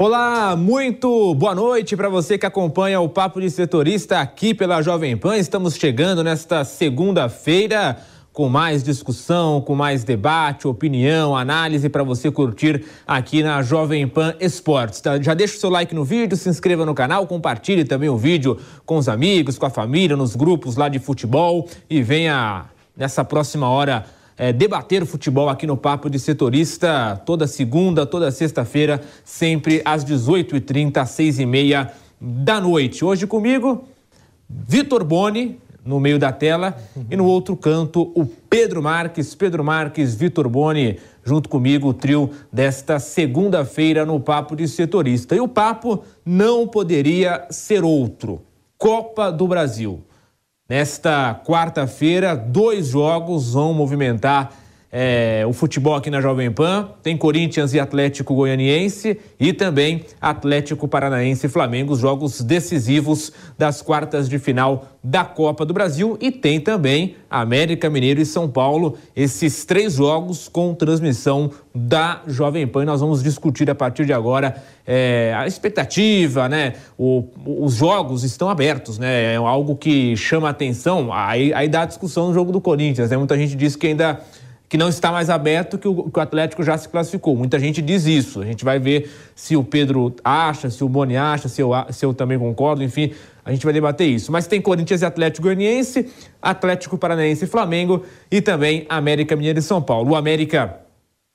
Olá, muito boa noite para você que acompanha o Papo de Setorista aqui pela Jovem Pan. Estamos chegando nesta segunda-feira com mais discussão, com mais debate, opinião, análise para você curtir aqui na Jovem Pan Esportes. Tá? Já deixa o seu like no vídeo, se inscreva no canal, compartilhe também o vídeo com os amigos, com a família, nos grupos lá de futebol e venha nessa próxima hora é, debater o futebol aqui no Papo de Setorista toda segunda, toda sexta-feira, sempre às 18h30, às 6h30 da noite. Hoje comigo, Vitor Boni, no meio da tela, e no outro canto, o Pedro Marques. Pedro Marques, Vitor Boni, junto comigo, o trio desta segunda-feira no Papo de Setorista. E o papo não poderia ser outro. Copa do Brasil. Nesta quarta-feira, dois jogos vão movimentar é, o futebol aqui na Jovem Pan. Tem Corinthians e Atlético Goianiense e também Atlético Paranaense e Flamengo, os jogos decisivos das quartas de final da Copa do Brasil. E tem também América Mineiro e São Paulo, esses três jogos com transmissão da Jovem Pan. Nós vamos discutir a partir de agora é, a expectativa, né? O, os jogos estão abertos, né? É algo que chama atenção. Aí, aí dá a discussão no jogo do Corinthians, né? Muita gente diz que ainda que não está mais aberto, que o, que o, Atlético já se classificou. Muita gente diz isso. A gente vai ver se o Pedro acha, se o Boni acha, se eu, se eu também concordo, enfim, a gente vai debater isso. Mas tem Corinthians e Atlético Goianiense, Atlético Paranaense e Flamengo e também América Mineiro e São Paulo. O América.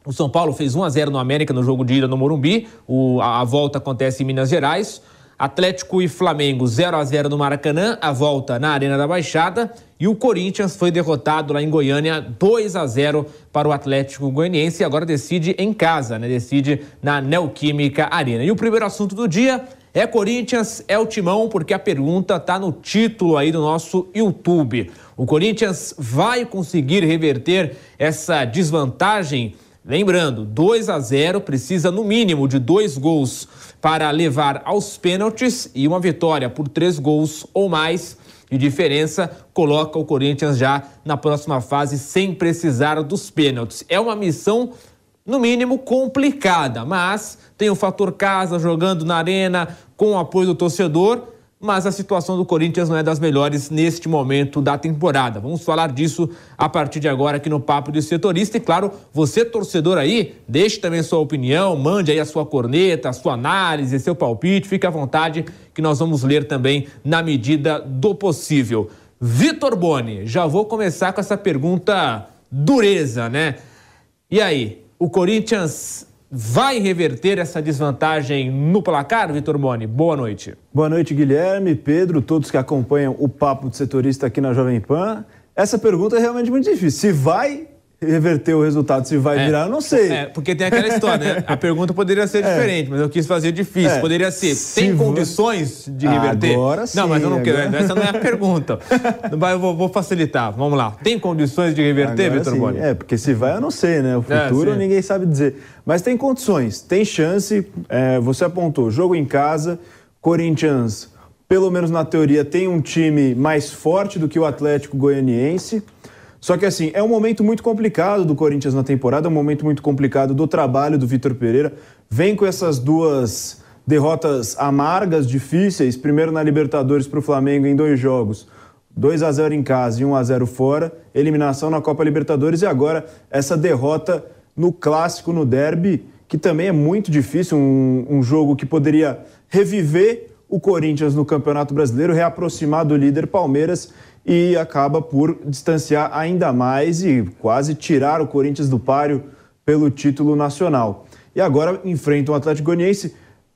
O São Paulo fez 1 a 0 no América no jogo de ida no Morumbi. O, a, a volta acontece em Minas Gerais. Atlético e Flamengo 0 a 0 no Maracanã, a volta na Arena da Baixada. E o Corinthians foi derrotado lá em Goiânia 2 a 0 para o Atlético Goianiense e agora decide em casa, né? Decide na Neoquímica Arena. E o primeiro assunto do dia é Corinthians, é o Timão, porque a pergunta está no título aí do nosso YouTube. O Corinthians vai conseguir reverter essa desvantagem? Lembrando, 2 a 0 precisa no mínimo de dois gols para levar aos pênaltis e uma vitória por três gols ou mais de diferença coloca o Corinthians já na próxima fase sem precisar dos pênaltis. É uma missão no mínimo complicada, mas tem o fator casa jogando na arena com o apoio do torcedor mas a situação do Corinthians não é das melhores neste momento da temporada. Vamos falar disso a partir de agora aqui no Papo de Setorista. E claro, você, torcedor aí, deixe também sua opinião, mande aí a sua corneta, a sua análise, seu palpite, fique à vontade que nós vamos ler também na medida do possível. Vitor Boni, já vou começar com essa pergunta dureza, né? E aí, o Corinthians vai reverter essa desvantagem no placar, Vitor Boni? Boa noite. Boa noite, Guilherme, Pedro, todos que acompanham o Papo de Setorista aqui na Jovem Pan. Essa pergunta é realmente muito difícil. Se vai reverter o resultado, se vai é, virar, eu não sei. É, porque tem aquela história, né? A pergunta poderia ser é. diferente, mas eu quis fazer difícil. É. Poderia ser, tem condições de reverter? Agora sim. Não, mas eu não quero, essa não é a pergunta. eu vou, vou, facilitar, vamos lá. Tem condições de reverter, Vitor Boni? É, porque se vai eu não sei, né? O é, futuro ninguém sabe dizer. Mas tem condições, tem chance. É, você apontou, jogo em casa, Corinthians, pelo menos na teoria, tem um time mais forte do que o Atlético Goianiense. Só que assim, é um momento muito complicado do Corinthians na temporada, é um momento muito complicado do trabalho do Vitor Pereira. Vem com essas duas derrotas amargas, difíceis, primeiro na Libertadores para o Flamengo em dois jogos. 2 a 0 em casa e 1 a 0 fora, eliminação na Copa Libertadores e agora essa derrota no clássico, no derby, que também é muito difícil, um, um jogo que poderia reviver o Corinthians no Campeonato Brasileiro, reaproximar do líder Palmeiras e acaba por distanciar ainda mais e quase tirar o Corinthians do páreo pelo título nacional. E agora enfrenta o Atlético Goianiense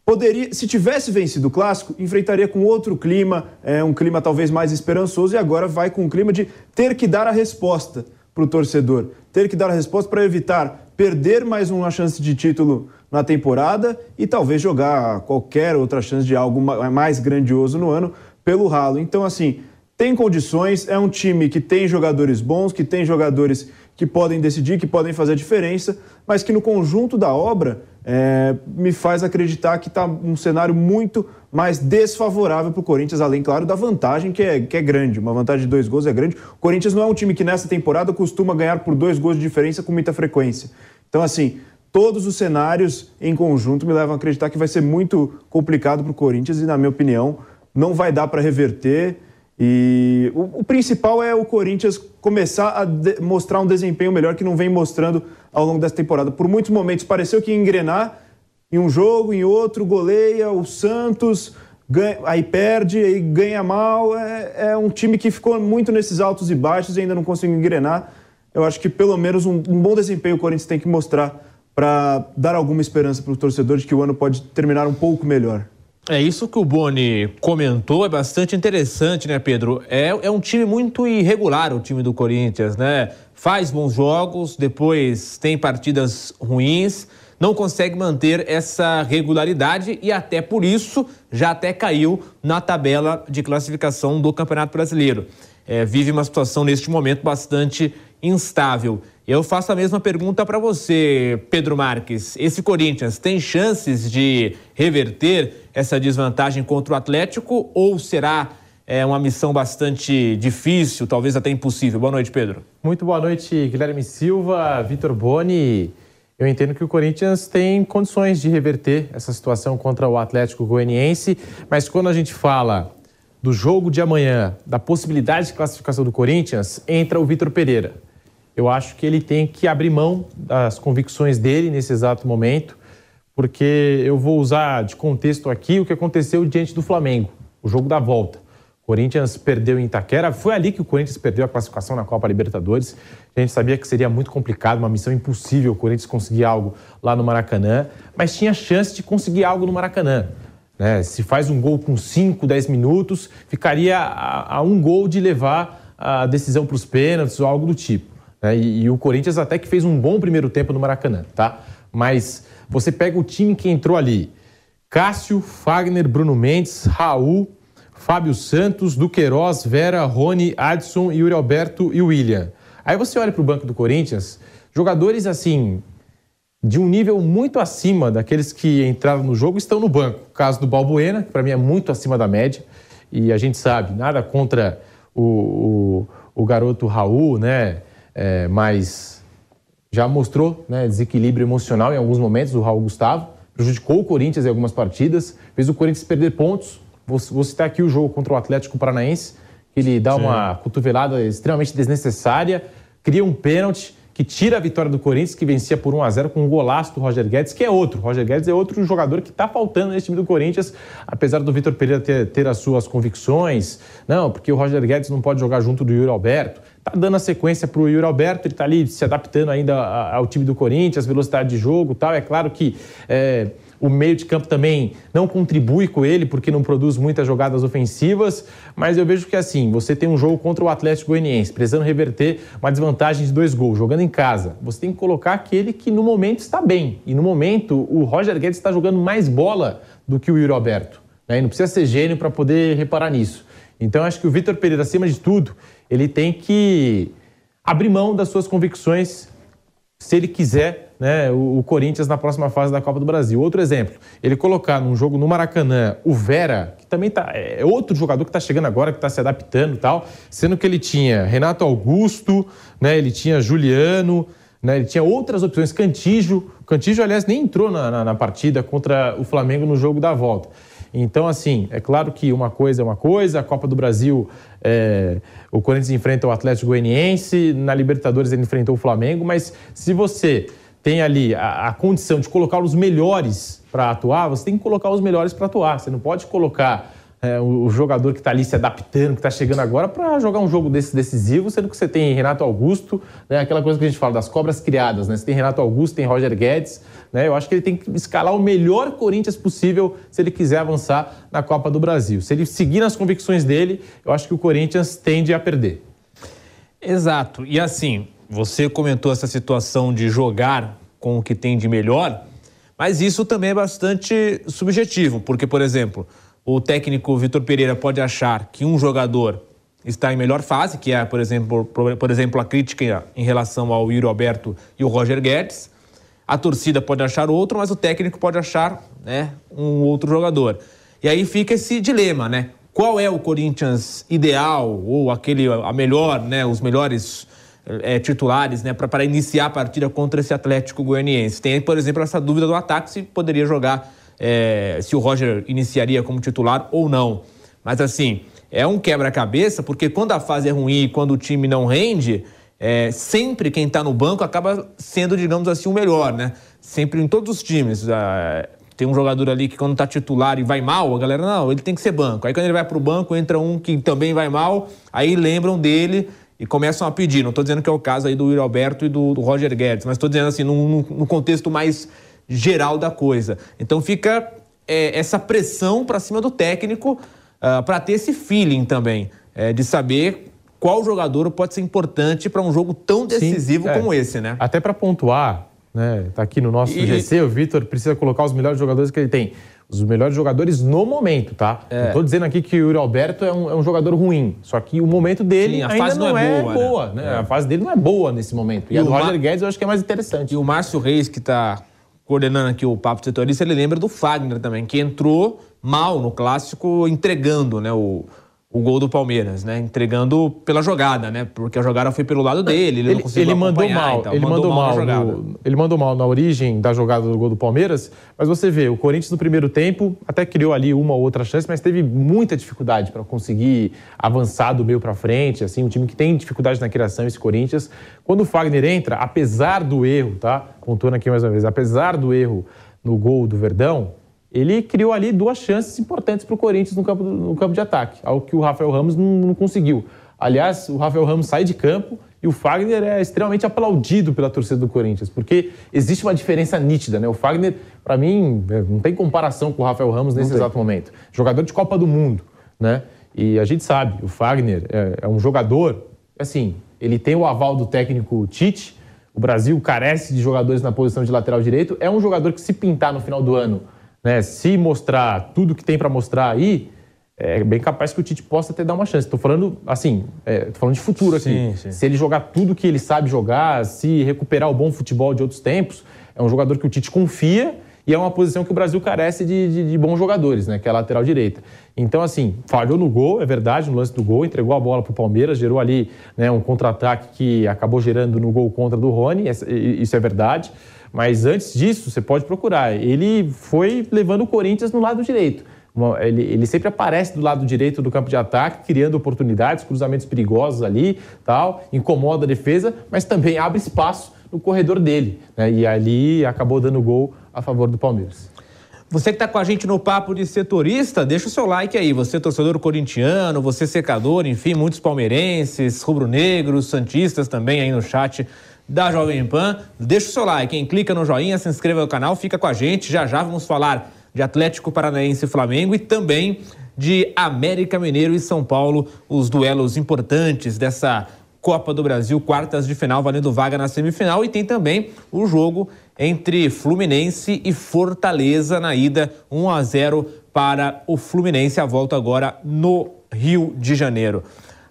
poderia, se tivesse vencido o clássico, enfrentaria com outro clima, é, um clima talvez mais esperançoso, e agora vai com um clima de ter que dar a resposta para o torcedor, ter que dar a resposta para evitar perder mais uma chance de título na temporada e talvez jogar qualquer outra chance de algo mais grandioso no ano pelo ralo. Então, assim, tem condições, é um time que tem jogadores bons, que tem jogadores que podem decidir, que podem fazer a diferença, mas que no conjunto da obra é, me faz acreditar que está um cenário muito mais desfavorável para o Corinthians, além, claro, da vantagem que é, que é grande. Uma vantagem de dois gols é grande. O Corinthians não é um time que nessa temporada costuma ganhar por dois gols de diferença com muita frequência. Então, assim, todos os cenários em conjunto me levam a acreditar que vai ser muito complicado para o Corinthians e, na minha opinião, não vai dar para reverter. E o, o, principal é o Corinthians começar a de, mostrar um desempenho melhor que não vem mostrando ao longo dessa temporada. Por muitos momentos pareceu que ia engrenar em um jogo, em outro, goleia, o Santos, ganha, aí perde, aí ganha mal. É, é, um time que ficou muito nesses altos e baixos e ainda não conseguiu engrenar. Eu acho que pelo menos um, um bom desempenho o Corinthians tem que mostrar para dar alguma esperança para os torcedores de que o ano pode terminar um pouco melhor. É isso que o Boni comentou, é bastante interessante, né, Pedro? É, é um time muito irregular, o time do Corinthians, né? Faz bons jogos, depois tem partidas ruins, não consegue manter essa regularidade e até por isso já até caiu na tabela de classificação do Campeonato Brasileiro. É, vive uma situação neste momento bastante instável. Eu faço a mesma pergunta para você, Pedro Marques. Esse Corinthians tem chances de reverter essa desvantagem contra o Atlético ou será é, uma missão bastante difícil, talvez até impossível? Boa noite, Pedro. Muito boa noite, Guilherme Silva, Vitor Boni. Eu entendo que o Corinthians tem condições de reverter essa situação contra o Atlético Goianiense, mas quando a gente fala do jogo de amanhã, da possibilidade de classificação do Corinthians, entra o Vitor Pereira. Eu acho que ele tem que abrir mão das convicções dele nesse exato momento, porque eu vou usar de contexto aqui o que aconteceu diante do Flamengo, o jogo da volta. O Corinthians perdeu em Itaquera, foi ali que o Corinthians perdeu a classificação na Copa Libertadores. A gente sabia que seria muito complicado, uma missão impossível o Corinthians conseguir algo lá no Maracanã, mas tinha chance de conseguir algo no Maracanã. Né? Se faz um gol com 5, 10 minutos, ficaria a, a um gol de levar a decisão para os pênaltis ou algo do tipo. Né? E, e, o Corinthians até que fez um bom primeiro tempo no Maracanã, tá? Mas você pega o time que entrou ali: Cássio, Fagner, Bruno Mendes, Raul, Fábio Santos, Duqueiroz, Vera, Rony, Adson, Yuri Alberto e William. Aí você olha para o banco do Corinthians, jogadores assim, de um nível muito acima daqueles que entraram no jogo estão no banco. O caso do Balbuena, que para mim é muito acima da média, e a gente sabe, nada contra o, o, o garoto Raul, né? é, mas já mostrou né, desequilíbrio emocional em alguns momentos, o Raul Gustavo, prejudicou o Corinthians em algumas partidas, fez o Corinthians perder pontos. Vou, vou citar aqui o jogo contra o Atlético Paranaense, que ele dá Sim. uma cotovelada extremamente desnecessária, cria um pênalti que tira a vitória do Corinthians, que vencia por 1 a 0 com um golaço do Roger Guedes, que é outro. Roger Guedes é outro jogador que está faltando nesse time do Corinthians, apesar do Vitor Pereira ter, ter as suas convicções. Não, porque o Roger Guedes não pode jogar junto do Yuri Alberto tá dando a sequência para o Yuri Alberto, ele está ali se adaptando ainda ao time do Corinthians, velocidade de jogo tal. É claro que é, o meio de campo também não contribui com ele, porque não produz muitas jogadas ofensivas, mas eu vejo que assim, você tem um jogo contra o Atlético Goianiense, precisando reverter uma desvantagem de dois gols, jogando em casa. Você tem que colocar aquele que no momento está bem. E no momento, o Roger Guedes está jogando mais bola do que o Yuri Alberto. Né? E não precisa ser gênio para poder reparar nisso. Então, acho que o Vitor Pereira, acima de tudo, ele tem que abrir mão das suas convicções se ele quiser né, o, o, Corinthians na próxima fase da Copa do Brasil. Outro exemplo, ele colocar num jogo no Maracanã o Vera, que também tá, é outro jogador que está chegando agora, que está se adaptando e tal, sendo que ele tinha Renato Augusto, né, ele tinha Juliano, né, ele tinha outras opções, Cantijo. Cantijo, aliás, nem entrou na, na, na partida contra o Flamengo no jogo da volta. Então, assim, é claro que uma coisa é uma coisa, a Copa do Brasil, é, o Corinthians enfrenta o Atlético Goianiense, na Libertadores ele enfrentou o Flamengo, mas se você tem ali a, a condição de colocar os melhores para atuar, você tem que colocar os melhores para atuar. Você não pode colocar é, o, jogador que está ali se adaptando, que está chegando agora, para jogar um jogo desse decisivo, sendo que você tem Renato Augusto, né, aquela coisa que a gente fala das cobras criadas, né? Você tem Renato Augusto, tem Roger Guedes, né? Eu acho que ele tem que escalar o melhor Corinthians possível se ele quiser avançar na Copa do Brasil. Se ele seguir nas convicções dele, eu acho que o Corinthians tende a perder. Exato. E assim, você comentou essa situação de jogar com o que tem de melhor, mas isso também é bastante subjetivo, porque, por exemplo, o técnico Vitor Pereira pode achar que um jogador está em melhor fase, que é, por exemplo, por exemplo, a crítica em relação ao Yuri Alberto e o Roger Guedes. A torcida pode achar outro, mas o técnico pode achar né, um outro jogador. E aí fica esse dilema, né? Qual é o Corinthians ideal ou aquele a melhor, né? Os melhores é, titulares, né? Para iniciar a partida contra esse Atlético Goianiense. Tem, por exemplo, essa dúvida do ataque se poderia jogar é, se o Roger iniciaria como titular ou não. Mas assim, é um quebra-cabeça, porque quando a fase é ruim e quando o time não rende, é, sempre quem está no banco acaba sendo, digamos assim, o melhor, né? Sempre em todos os times. É, tem um jogador ali que quando está titular e vai mal, a galera, não, ele tem que ser banco. Aí quando ele vai para o banco, entra um que também vai mal, aí lembram dele e começam a pedir. Não estou dizendo que é o caso aí do Will Alberto e do, do Roger Guedes, mas estou dizendo assim, no, no contexto mais geral da coisa. Então fica é, essa pressão para cima do técnico uh, ah, para ter esse feeling também, é, de saber qual jogador pode ser importante para um jogo tão decisivo Sim, é. como esse, né? Até para pontuar, né? Tá aqui no nosso e... GC, o Vitor precisa colocar os melhores jogadores que ele tem. Os melhores jogadores no momento, tá? É. Não tô dizendo aqui que o Yuri Alberto é um, é um jogador ruim. Só que o momento dele Sim, ainda não, não, é, é boa. boa né? Né? A fase dele não é boa nesse momento. E, e a do Roger Guedes eu acho que é mais interessante. E o Márcio Reis, que está coordenando aqui o Papo Setorista, ele lembra do Fagner também, que entrou mal no clássico, entregando né, o, o gol do Palmeiras, né? Entregando pela jogada, né? Porque a jogada foi pelo lado dele, ele, ele não conseguiu ele mandou mal, ele mandou, mandou mal, mal no, ele mandou mal na origem da jogada do gol do Palmeiras, mas você vê, o Corinthians no primeiro tempo até criou ali uma ou outra chance, mas teve muita dificuldade para conseguir avançar do meio para frente, assim, um time que tem dificuldade na criação esse Corinthians. Quando o Fagner entra, apesar do erro, tá? Pontuando aqui mais uma vez, apesar do erro no gol do Verdão, ele criou ali duas chances importantes para o Corinthians no campo, no campo de ataque, algo que o Rafael Ramos não, não, conseguiu. Aliás, o Rafael Ramos sai de campo e o Fagner é extremamente aplaudido pela torcida do Corinthians, porque existe uma diferença nítida, né? O Fagner, para mim, é, não tem comparação com o Rafael Ramos nesse exato momento. Jogador de Copa do Mundo, né? E a gente sabe, o Fagner é, é um jogador, assim, ele tem o aval do técnico Tite, o Brasil carece de jogadores na posição de lateral direito, é um jogador que se pintar no final do ano né, se mostrar tudo que tem para mostrar aí, é bem capaz que o Tite possa até dar uma chance. Estou falando, assim, é, falando de futuro aqui. Sim, sim. Se ele jogar tudo que ele sabe jogar, se recuperar o bom futebol de outros tempos, é um jogador que o Tite confia e é uma posição que o Brasil carece de, de, de bons jogadores, né? Que é a lateral direita. Então, assim, falhou no gol, é verdade, no lance do gol, entregou a bola para o Palmeiras, gerou ali né, um contra-ataque que acabou gerando no gol contra do Rony, isso é verdade. Mas antes disso, você pode procurar. Ele foi levando o Corinthians no lado direito. Ele, ele, sempre aparece do lado direito do campo de ataque, criando oportunidades, cruzamentos perigosos ali, tal, incomoda a defesa, mas também abre espaço no corredor dele. Né? E ali acabou dando gol a favor do Palmeiras. Você que está com a gente no papo de setorista, deixa o seu like aí. Você torcedor corintiano, você secador, enfim, muitos palmeirenses, rubro-negros, santistas também aí no chat da Jovem Pan. Deixa o seu like, hein? clica no joinha, se inscreva no canal, fica com a gente. Já já vamos falar de Atlético Paranaense e Flamengo e também de América Mineiro e São Paulo, os duelos importantes dessa Copa do Brasil, quartas de final, valendo vaga na semifinal. E tem também o jogo entre Fluminense e Fortaleza na ida 1 a 0 para o Fluminense. A volta agora no Rio de Janeiro.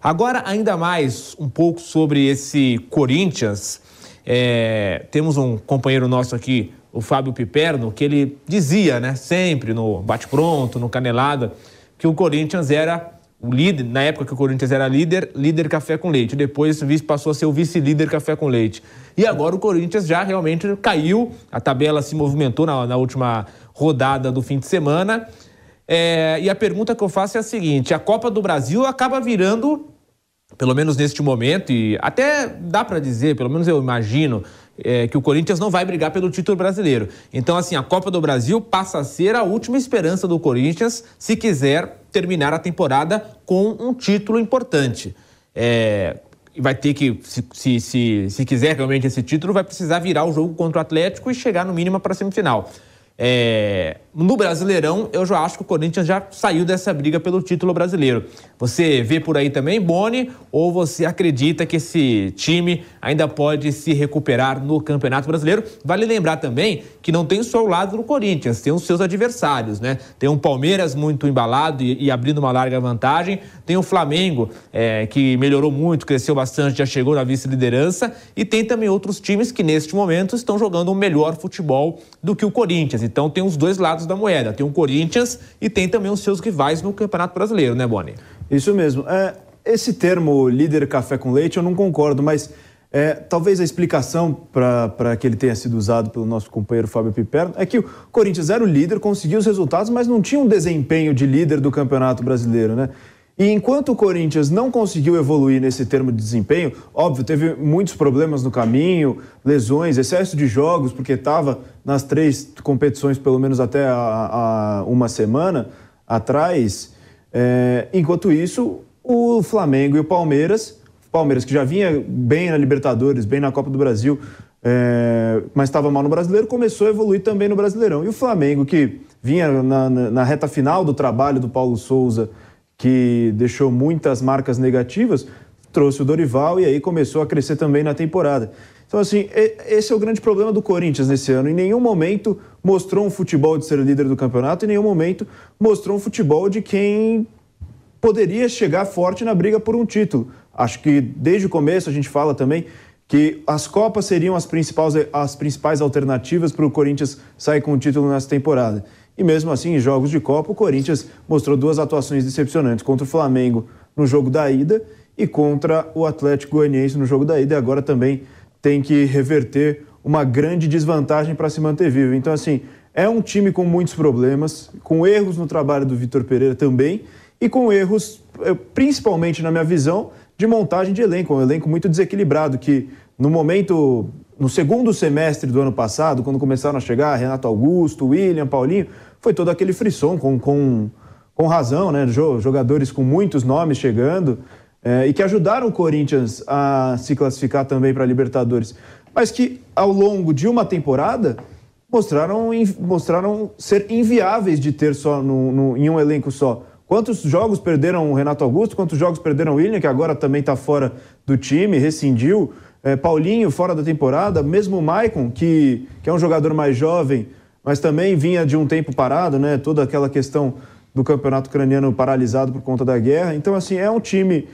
Agora, ainda mais um pouco sobre esse Corinthians é, temos um companheiro nosso aqui, o Fábio Piperno, que ele dizia, né, sempre no bate-pronto, no canelada, que o Corinthians era o líder, na época que o Corinthians era líder, líder café com leite. Depois passou a ser o vice-líder café com leite. E agora o Corinthians já realmente caiu, a tabela se movimentou na, na última rodada do fim de semana. É, e a pergunta que eu faço é a seguinte: a Copa do Brasil acaba virando pelo menos neste momento, e até dá para dizer, pelo menos eu imagino, é, que o Corinthians não vai brigar pelo título brasileiro. Então, assim, a Copa do Brasil passa a ser a última esperança do Corinthians se quiser terminar a temporada com um título importante. É, vai ter que, se, se, se, se quiser realmente esse título, vai precisar virar o jogo contra o Atlético e chegar no mínimo para a semifinal. É, no Brasileirão, eu já acho que o Corinthians já saiu dessa briga pelo título brasileiro. Você vê por aí também, Boni, ou você acredita que esse time ainda pode se recuperar no Campeonato Brasileiro? Vale lembrar também que não tem só o lado do Corinthians, tem os seus adversários, né? Tem um Palmeiras muito embalado e, e abrindo uma larga vantagem, tem o Flamengo, é, que melhorou muito, cresceu bastante, já chegou na vice-liderança, e tem também outros times que neste momento estão jogando um melhor futebol do que o Corinthians. Então tem os dois lados da moeda, tem o Corinthians e tem também os seus rivais no Campeonato Brasileiro, né, Boni? Isso mesmo. É, esse termo líder café com leite eu não concordo, mas é, talvez a explicação para que ele tenha sido usado pelo nosso companheiro Fábio Piperno é que o Corinthians era o líder, conseguiu os resultados, mas não tinha um desempenho de líder do Campeonato Brasileiro, né? E enquanto o Corinthians não conseguiu evoluir nesse termo de desempenho, óbvio, teve muitos problemas no caminho, lesões, excesso de jogos, porque estava nas três competições, pelo menos até a, a uma semana atrás. É, enquanto isso, o Flamengo e o Palmeiras Palmeiras, que já vinha bem na Libertadores, bem na Copa do Brasil, é, mas estava mal no Brasileiro, começou a evoluir também no Brasileirão. E o Flamengo, que vinha na, na, na reta final do trabalho do Paulo Souza, que deixou muitas marcas negativas, trouxe o Dorival e aí começou a crescer também na temporada. Então, assim, esse é o grande problema do Corinthians nesse ano. Em nenhum momento mostrou um futebol de ser líder do campeonato, em nenhum momento mostrou um futebol de quem poderia chegar forte na briga por um título. Acho que desde o começo a gente fala também que as Copas seriam as principais, as principais alternativas para o Corinthians sair com o título nessa temporada. E mesmo assim, em jogos de Copa, o Corinthians mostrou duas atuações decepcionantes contra o Flamengo no jogo da ida e contra o Atlético Goianiense no jogo da ida. E agora também tem que reverter uma grande desvantagem para se manter vivo. Então, assim, é um time com muitos problemas, com erros no trabalho do Vitor Pereira também e com erros, eh, principalmente na minha visão, de montagem de elenco. Um elenco muito desequilibrado, que no momento, no segundo semestre do ano passado, quando começaram a chegar Renato Augusto, William, Paulinho, foi todo aquele frisson com, com, com razão, né? Jogadores com muitos nomes chegando é, e que ajudaram o Corinthians a se classificar também para a Libertadores. Mas que ao longo de uma temporada mostraram, mostraram ser inviáveis de ter só no, no, em um elenco só. Quantos jogos perderam o Renato Augusto? Quantos jogos perderam o William, que agora também está fora do time, rescindiu? É, Paulinho fora da temporada, mesmo o Maicon, que, que é um jogador mais jovem, mas também vinha de um tempo parado, né? Toda aquela questão do campeonato ucraniano paralisado por conta da guerra. Então, assim, é um time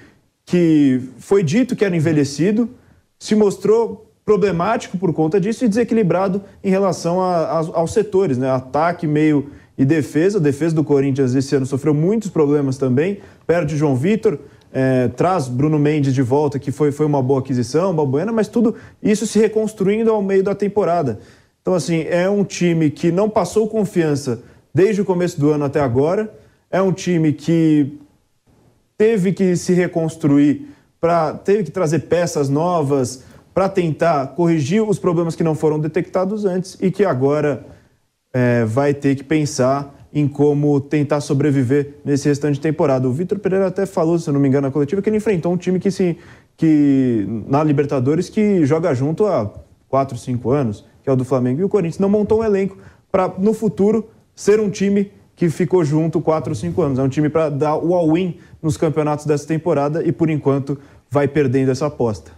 que foi dito que era envelhecido, se mostrou problemático por conta disso e desequilibrado em relação a, a, aos setores, né? Ataque, meio e defesa. A defesa do Corinthians esse ano sofreu muitos problemas também. Perde João Vitor, é, traz Bruno Mendes de volta, que foi, foi uma boa aquisição, Balbuena, mas tudo isso se reconstruindo ao meio da temporada. Então, assim, é um time que não passou confiança desde o começo do ano até agora. É um time que teve que se reconstruir, pra, teve que trazer peças novas para tentar corrigir os problemas que não foram detectados antes e que agora é, vai ter que pensar em como tentar sobreviver nesse restante de temporada. O Vitor Pereira até falou, se não me engano, na coletiva, que ele enfrentou um time que, se, que na Libertadores que joga junto há 4, 5 anos, que é o do Flamengo. E o Corinthians não montou um elenco para, no futuro, ser um time que ficou junto 4 ou 5 anos. É um time para dar o all-in nos campeonatos dessa temporada e, por enquanto, vai perdendo essa aposta.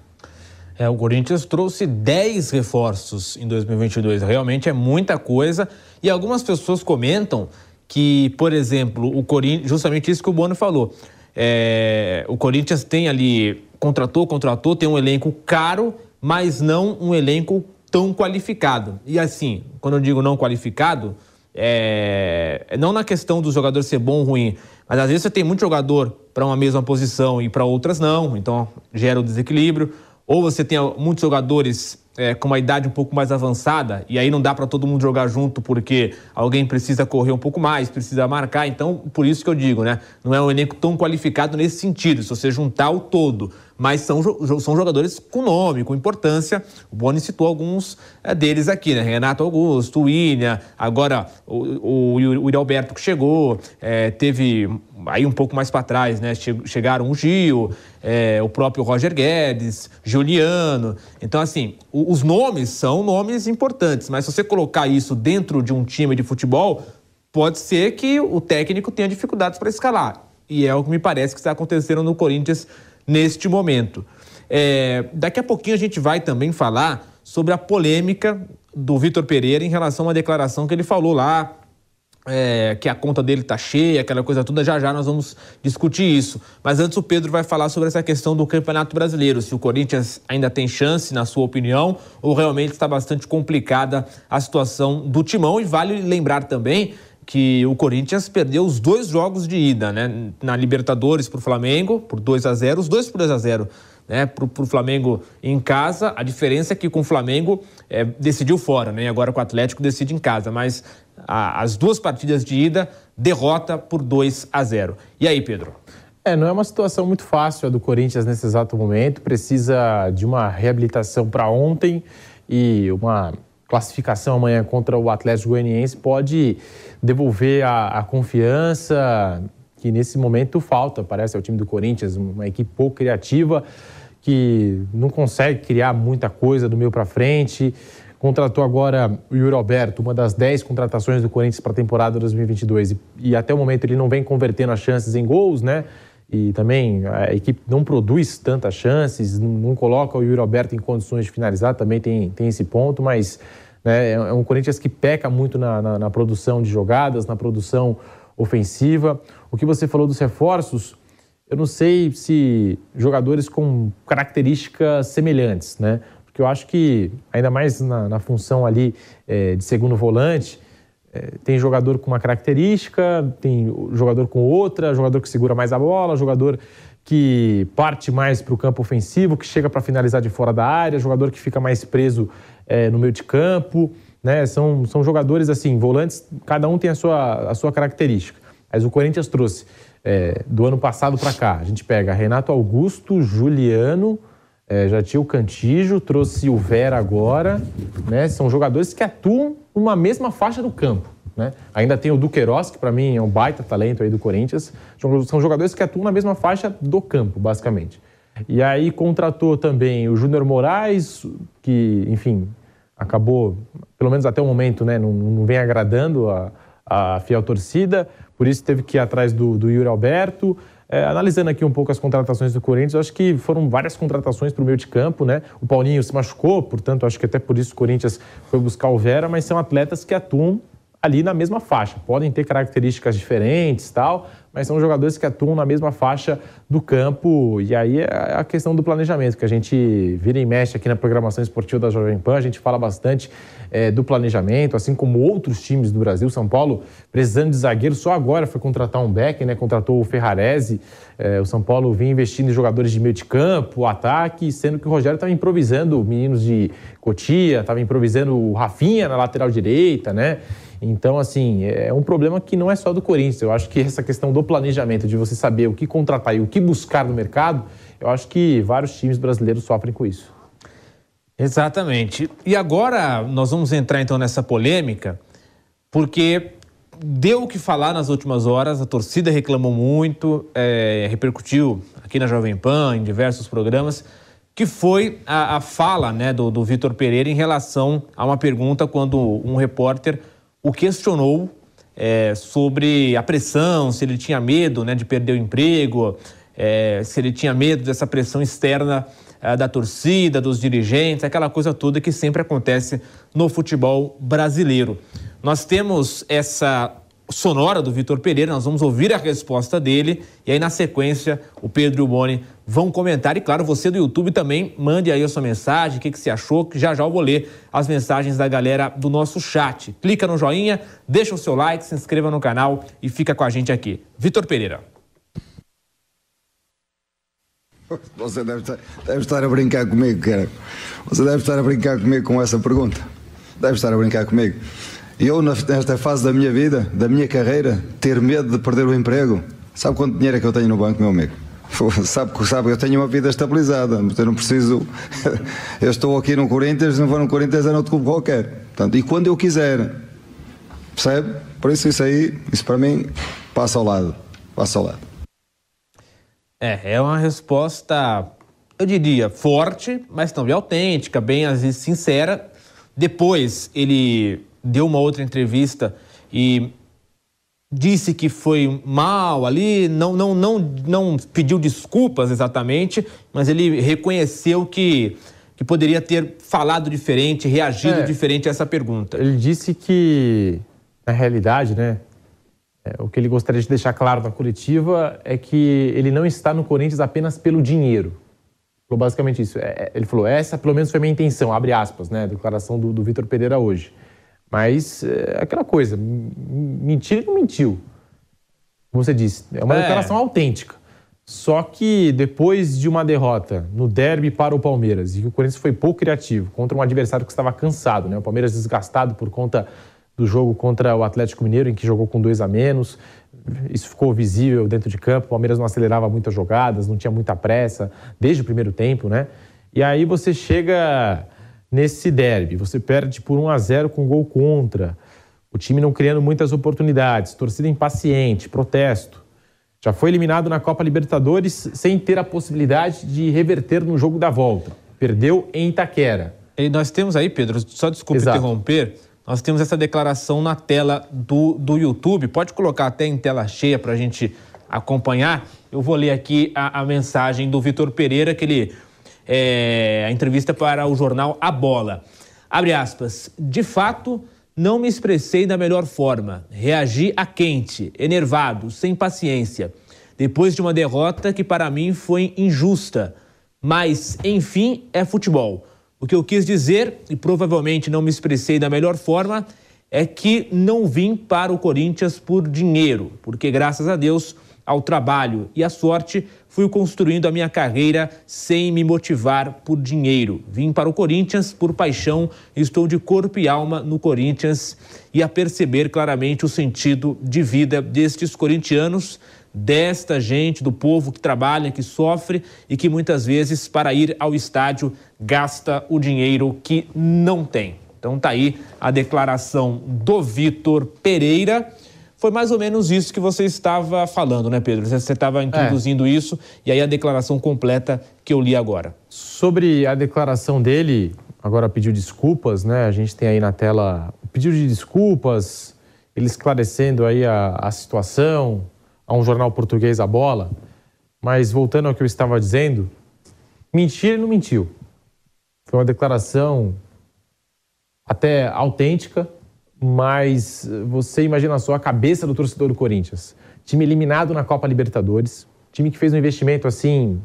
É, o Corinthians trouxe 10 reforços em 2022. Realmente é muita coisa. E algumas pessoas comentam que, por exemplo, o Corinthians, justamente isso que o Bono falou. É, o Corinthians tem ali, contratou, contratou, tem um elenco caro, mas não um elenco tão qualificado. E assim, quando eu digo não qualificado, é, é não na questão do jogador ser bom ou ruim, mas às vezes você tem muito jogador para uma mesma posição e para outras não, então gera o desequilíbrio ou você tem muitos jogadores é, com uma idade um pouco mais avançada e aí não dá para todo mundo jogar junto porque alguém precisa correr um pouco mais, precisa marcar. Então, por isso que eu digo, né? Não é um elenco tão qualificado nesse sentido, se você juntar o todo. Mas são, são jogadores com nome, com importância. O Boni citou alguns é, deles aqui, né? Renato Augusto, William, agora o, o, o Yuri Alberto que chegou, é, teve aí um pouco mais para trás, né? Chegaram o Gil, é, o próprio Roger Guedes, Juliano. Então, assim, os nomes são nomes importantes, mas se você colocar isso dentro de um time de futebol, pode ser que o técnico tenha dificuldades para escalar. E é o que me parece que está acontecendo no Corinthians neste momento. É, daqui a pouquinho a gente vai também falar sobre a polêmica do Vitor Pereira em relação à declaração que ele falou lá, é, que a conta dele está cheia, aquela coisa toda, já já nós vamos discutir isso. Mas antes o Pedro vai falar sobre essa questão do Campeonato Brasileiro, se o Corinthians ainda tem chance, na sua opinião, ou realmente está bastante complicada a situação do Timão. E vale lembrar também que o Corinthians perdeu os dois jogos de ida, né? Na Libertadores para o Flamengo, por 2 a 0 os dois por 2 a 0 né? Para o Flamengo em casa. A diferença é que com o Flamengo é, decidiu fora, né? Agora com o Atlético decide em casa. Mas a, as duas partidas de ida, derrota por 2 a 0 E aí, Pedro? É, não é uma situação muito fácil a do Corinthians nesse exato momento. Precisa de uma reabilitação para ontem e uma classificação amanhã contra o Atlético Goianiense pode devolver a, a, confiança que nesse momento falta, parece, ao time do Corinthians, uma equipe pouco criativa que não consegue criar muita coisa do meio para frente. Contratou agora o Yuri Alberto, uma das 10 contratações do Corinthians para a temporada 2022 e, e até o momento ele não vem convertendo as chances em gols, né? e também a equipe não produz tantas chances, não, não, coloca o Yuri Alberto em condições de finalizar, também tem, tem esse ponto, mas né? É, é um Corinthians que peca muito na, na, na, produção de jogadas, na produção ofensiva. O que você falou dos reforços, eu não sei se jogadores com características semelhantes, né? Porque eu acho que, ainda mais na, na função ali é, de segundo volante, é, tem jogador com uma característica, tem jogador com outra, jogador que segura mais a bola, jogador que parte mais para o campo ofensivo, que chega para finalizar de fora da área, jogador que fica mais preso é, no meio de campo, né? São, são jogadores assim, volantes, cada um tem a sua, a sua característica. Mas o Corinthians trouxe é, do ano passado para cá, a gente pega Renato Augusto, Juliano, é, já tinha o Cantijo, trouxe o Vera agora, né? São jogadores que atuam numa mesma faixa do campo. Né? Ainda tem o Duqueiroz, que para mim é um baita talento aí do Corinthians. São jogadores que atuam na mesma faixa do campo, basicamente. E aí contratou também o Júnior Moraes, que, enfim, acabou, pelo menos até o momento, né, não, não vem agradando a, a fiel torcida, por isso teve que ir atrás do, do Yuri Alberto. É, analisando aqui um pouco as contratações do Corinthians, acho que foram várias contratações para o meio de campo, né? O Paulinho se machucou, portanto, acho que até por isso o Corinthians foi buscar o Vera, mas são atletas que atuam ali na mesma faixa. Podem ter características diferentes tal, mas são jogadores que atuam na mesma faixa do campo. E aí é a questão do planejamento, que a gente vira e mexe aqui na programação esportiva da Jovem Pan, a gente fala bastante é, do planejamento, assim como outros times do Brasil. São Paulo, precisando de zagueiro, só agora foi contratar um back, né? Contratou o Ferrarese. É, o São Paulo vinha investindo em jogadores de meio de campo, ataque, sendo que o Rogério estava improvisando meninos de Cotia, estava improvisando o Rafinha na lateral direita, né? Então, assim, é um problema que não é só do Corinthians. Eu acho que essa questão do planejamento, de você saber o que contratar e o que buscar no mercado, eu acho que vários times brasileiros sofrem com isso. Exatamente. E agora nós vamos entrar então nessa polêmica, porque deu o que falar nas últimas horas, a torcida reclamou muito, é, repercutiu aqui na Jovem Pan, em diversos programas, que foi a, a fala né, do, do Vitor Pereira em relação a uma pergunta quando um repórter o questionou é, sobre a pressão, se ele tinha medo né, de perder o emprego, é, se ele tinha medo dessa pressão externa é, da torcida, dos dirigentes, aquela coisa toda que sempre acontece no futebol brasileiro. Nós temos essa sonora do Vitor Pereira, nós vamos ouvir a resposta dele e aí na sequência o Pedro e o Boni vão comentar e claro, você do YouTube também mande aí a sua mensagem, o que, que você achou, que já já eu vou ler as mensagens da galera do nosso chat. Clica no joinha, deixa o seu like, se inscreva no canal e fica com a gente aqui. Vitor Pereira. Você deve estar, deve estar a brincar comigo, cara. Você deve estar a brincar comigo com essa pergunta. Deve estar a brincar comigo. Eu, nesta fase da minha vida, da minha carreira, ter medo de perder o emprego. Sabe quanto dinheiro é que eu tenho no banco, meu amigo? Sabe, sabe, eu tenho uma vida estabilizada, eu não preciso. Eu estou aqui no Corinthians, não vou no Corinthians, é no outro clube qualquer. Portanto, e quando eu quiser, percebe? Por isso, isso aí, isso para mim, passa ao lado. Passa ao lado. É, é uma resposta, eu diria, forte, mas também autêntica, bem às vezes sincera. Depois ele deu uma outra entrevista e disse que foi mal ali, não, não, não, não pediu desculpas exatamente, mas ele reconheceu que, que poderia ter falado diferente, reagido é, diferente a essa pergunta. Ele disse que, na realidade, né, é, o que ele gostaria de deixar claro na coletiva é que ele não está no Corinthians apenas pelo dinheiro. Falou basicamente isso. É, é ele falou, essa pelo menos foi a minha intenção, abre aspas, né, declaração do, do Vitor Pereira hoje. Mas é aquela coisa, mentir ele não mentiu. Como você disse, é uma é. declaração autêntica. Só que depois de uma derrota no derby para o Palmeiras, e que o Corinthians foi pouco criativo contra um adversário que estava cansado, né? O Palmeiras desgastado por conta do jogo contra o Atlético Mineiro, em que jogou com dois a menos. Isso ficou visível dentro de campo. O Palmeiras não acelerava muitas jogadas, não tinha muita pressa, desde o primeiro tempo, né? E aí você chega nesse derby. Você perde por 1 a 0 com gol contra. O time não criando muitas oportunidades, torcida impaciente, protesto. Já foi eliminado na Copa Libertadores sem ter a possibilidade de reverter no jogo da volta. Perdeu em Itaquera. E nós temos aí, Pedro, só desculpe Exato. interromper, nós temos essa declaração na tela do, do YouTube. Pode colocar até em tela cheia para a gente acompanhar. Eu vou ler aqui a, a mensagem do Vitor Pereira, que ele é, a entrevista para o jornal A Bola. Abre aspas. De fato, não me expressei da melhor forma. Reagi a quente, enervado, sem paciência, depois de uma derrota que para mim foi injusta. Mas, enfim, é futebol. O que eu quis dizer, e provavelmente não me expressei da melhor forma, é que não vim para o Corinthians por dinheiro, porque graças a Deus ao trabalho e à sorte, fui construindo a minha carreira sem me motivar por dinheiro. Vim para o Corinthians por paixão, estou de corpo e alma no Corinthians e a perceber claramente o sentido de vida destes corintianos, desta gente, do povo que trabalha, que sofre e que muitas vezes, para ir ao estádio, gasta o dinheiro que não tem. Então tá aí a declaração do Vitor Pereira foi mais ou menos isso que você estava falando, né, Pedro? Você estava introduzindo é. isso e aí a declaração completa que eu li agora. Sobre a declaração dele, agora pediu desculpas, né? A gente tem aí na tela o pedido de desculpas, ele esclarecendo aí a, a situação, a um jornal português a bola. Mas voltando ao que eu estava dizendo, mentir ele não mentiu. Foi uma declaração até autêntica, mas você imagina só a cabeça do torcedor do Corinthians. Time eliminado na Copa Libertadores, time que fez um investimento assim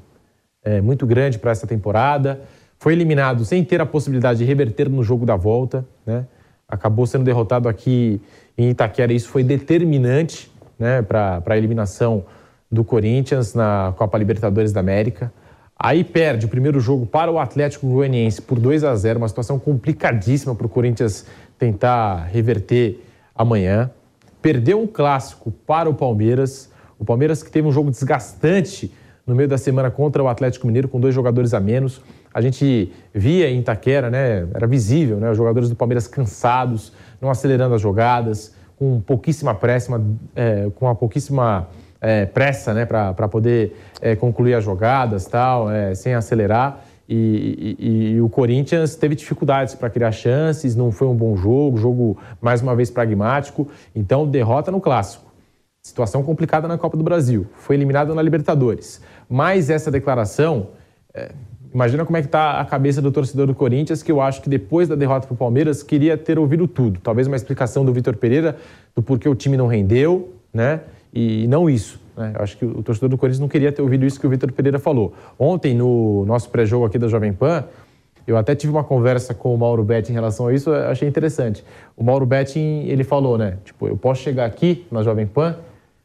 é, muito grande para essa temporada, foi eliminado sem ter a possibilidade de reverter no jogo da volta, né? acabou sendo derrotado aqui em Itaquera. Isso foi determinante né, para a eliminação do Corinthians na Copa Libertadores da América. Aí perde o primeiro jogo para o Atlético Goianiense por 2 a 0, uma situação complicadíssima para o Corinthians tentar reverter amanhã. Perdeu um clássico para o Palmeiras. O Palmeiras que teve um jogo desgastante no meio da semana contra o Atlético Mineiro, com dois jogadores a menos. A gente via em Itaquera, né? Era visível, né? Os jogadores do Palmeiras cansados, não acelerando as jogadas, com pouquíssima pressa, é, com uma pouquíssima é, pressa, né? Para poder é, concluir as jogadas, tal, é, sem acelerar. E, e, e, o Corinthians teve dificuldades para criar chances, não foi um bom jogo, jogo mais uma vez pragmático. Então, derrota no clássico. Situação complicada na Copa do Brasil. Foi eliminado na Libertadores. Mas essa declaração, é, imagina como é que está a cabeça do torcedor do Corinthians, que eu acho que depois da derrota para o Palmeiras queria ter ouvido tudo. Talvez uma explicação do Vitor Pereira do porquê o time não rendeu, né? E não isso. Né? Acho que o torcedor do Corinthians não queria ter ouvido isso que o Vitor Pereira falou. Ontem, no nosso pré-jogo aqui da Jovem Pan, eu até tive uma conversa com o Mauro Betting em relação a isso, achei interessante. O Mauro Betting, ele falou, né? Tipo, eu posso chegar aqui na Jovem Pan,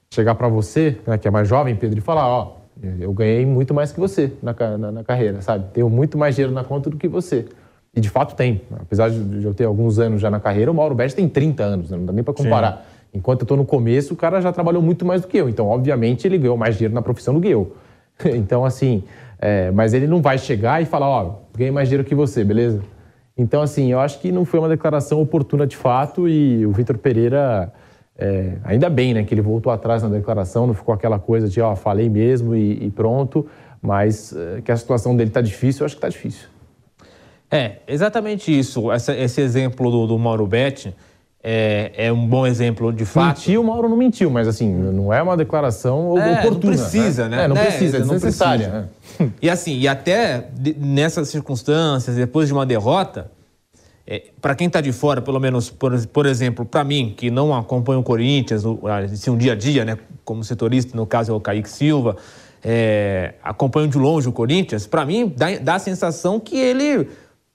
chegar para você, né, que é mais jovem, Pedro, e falar, ó, eu ganhei muito mais que você na, na, na, carreira, sabe? Tenho muito mais dinheiro na conta do que você. E de fato tem. Apesar de eu ter alguns anos já na carreira, o Mauro Betting tem 30 anos, né? não dá nem para comparar. Sim. Enquanto eu estou no começo, o cara já trabalhou muito mais do que eu. Então, obviamente, ele ganhou mais dinheiro na profissão do que eu. Então, assim, é, mas ele não vai chegar e falar, ó, ganhei mais dinheiro que você, beleza? Então, assim, eu acho que não foi uma declaração oportuna de fato e o Vitor Pereira, é, ainda bem, né, que ele voltou atrás na declaração, não ficou aquela coisa de, ó, falei mesmo e, e pronto, mas é, que a situação dele tá difícil, eu acho que tá difícil. É, exatamente isso. Essa, esse exemplo do, do Mauro Betti é, é, um bom exemplo de fato. Mentiu, o Mauro não mentiu, mas assim, não é uma declaração é, oportuna. Não precisa, né? né? É, não precisa, é desnecessária. Não precisa. E assim, e até nessas circunstâncias, depois de uma derrota, é, para quem está de fora, pelo menos, por, por exemplo, para mim, que não acompanha o Corinthians, o, assim, um dia a dia, né, como setorista, no caso é o Kaique Silva, é, acompanho de longe o Corinthians, para mim dá, dá a sensação que ele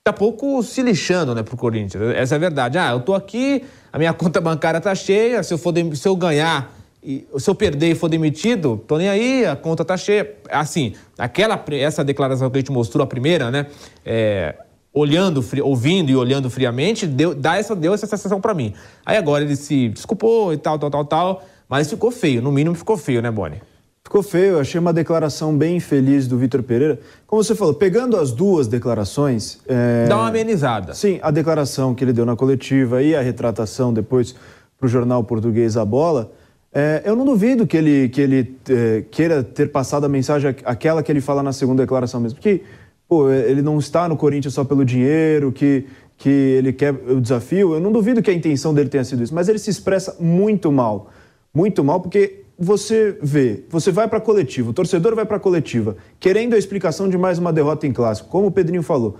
tá pouco se lixando, né, pro Corinthians. Essa é a verdade. Ah, eu tô aqui, a minha conta bancária tá cheia, se eu, for se eu ganhar, e, se eu perder e for demitido, tô nem aí, a conta tá cheia. Assim, aquela, essa declaração que a gente mostrou, a primeira, né, é, olhando, ouvindo e olhando friamente, deu, dá essa, deu essa sensação para mim. Aí agora ele se desculpou e tal, tal, tal, tal, mas ficou feio, no mínimo ficou feio, né, Boni? Ficou feio, eu achei uma declaração bem infeliz do Vitor Pereira. Como você falou, pegando as duas declarações. É... Dá uma amenizada. Sim, a declaração que ele deu na coletiva e a retratação depois para o jornal português A Bola. É, eu não duvido que ele, que ele é, queira ter passado a mensagem, aquela que ele fala na segunda declaração mesmo. Porque pô, ele não está no Corinthians só pelo dinheiro, que, que ele quer o desafio. Eu não duvido que a intenção dele tenha sido isso, mas ele se expressa muito mal. Muito mal, porque você vê, você vai para a coletiva, o torcedor vai para a coletiva, querendo a explicação de mais uma derrota em clássico, como o Pedrinho falou.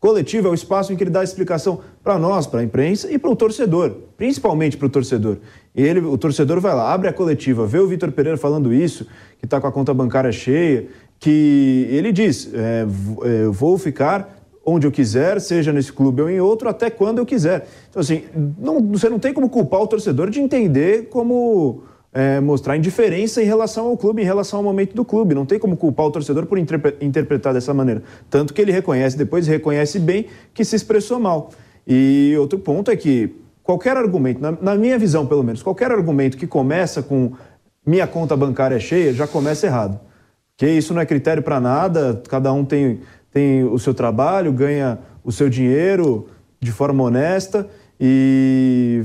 Coletivo é o espaço em que ele dá a explicação para nós, para a imprensa e para o torcedor, principalmente para o torcedor. Ele, o torcedor vai lá, abre a coletiva, vê o Vitor Pereira falando isso, que está com a conta bancária cheia, que ele diz: é, é, vou ficar onde eu quiser, seja nesse clube ou em outro, até quando eu quiser. Então, assim, não, você não tem como culpar o torcedor de entender como é, mostrar indiferença em relação ao clube, em relação ao momento do clube. Não tem como culpar o torcedor por interpretar dessa maneira. Tanto que ele reconhece depois, reconhece bem que se expressou mal. E outro ponto é que qualquer argumento, na, na minha visão pelo menos, qualquer argumento que começa com minha conta bancária é cheia, já começa errado. Porque isso não é critério para nada, cada um tem, tem o seu trabalho, ganha o seu dinheiro de forma honesta e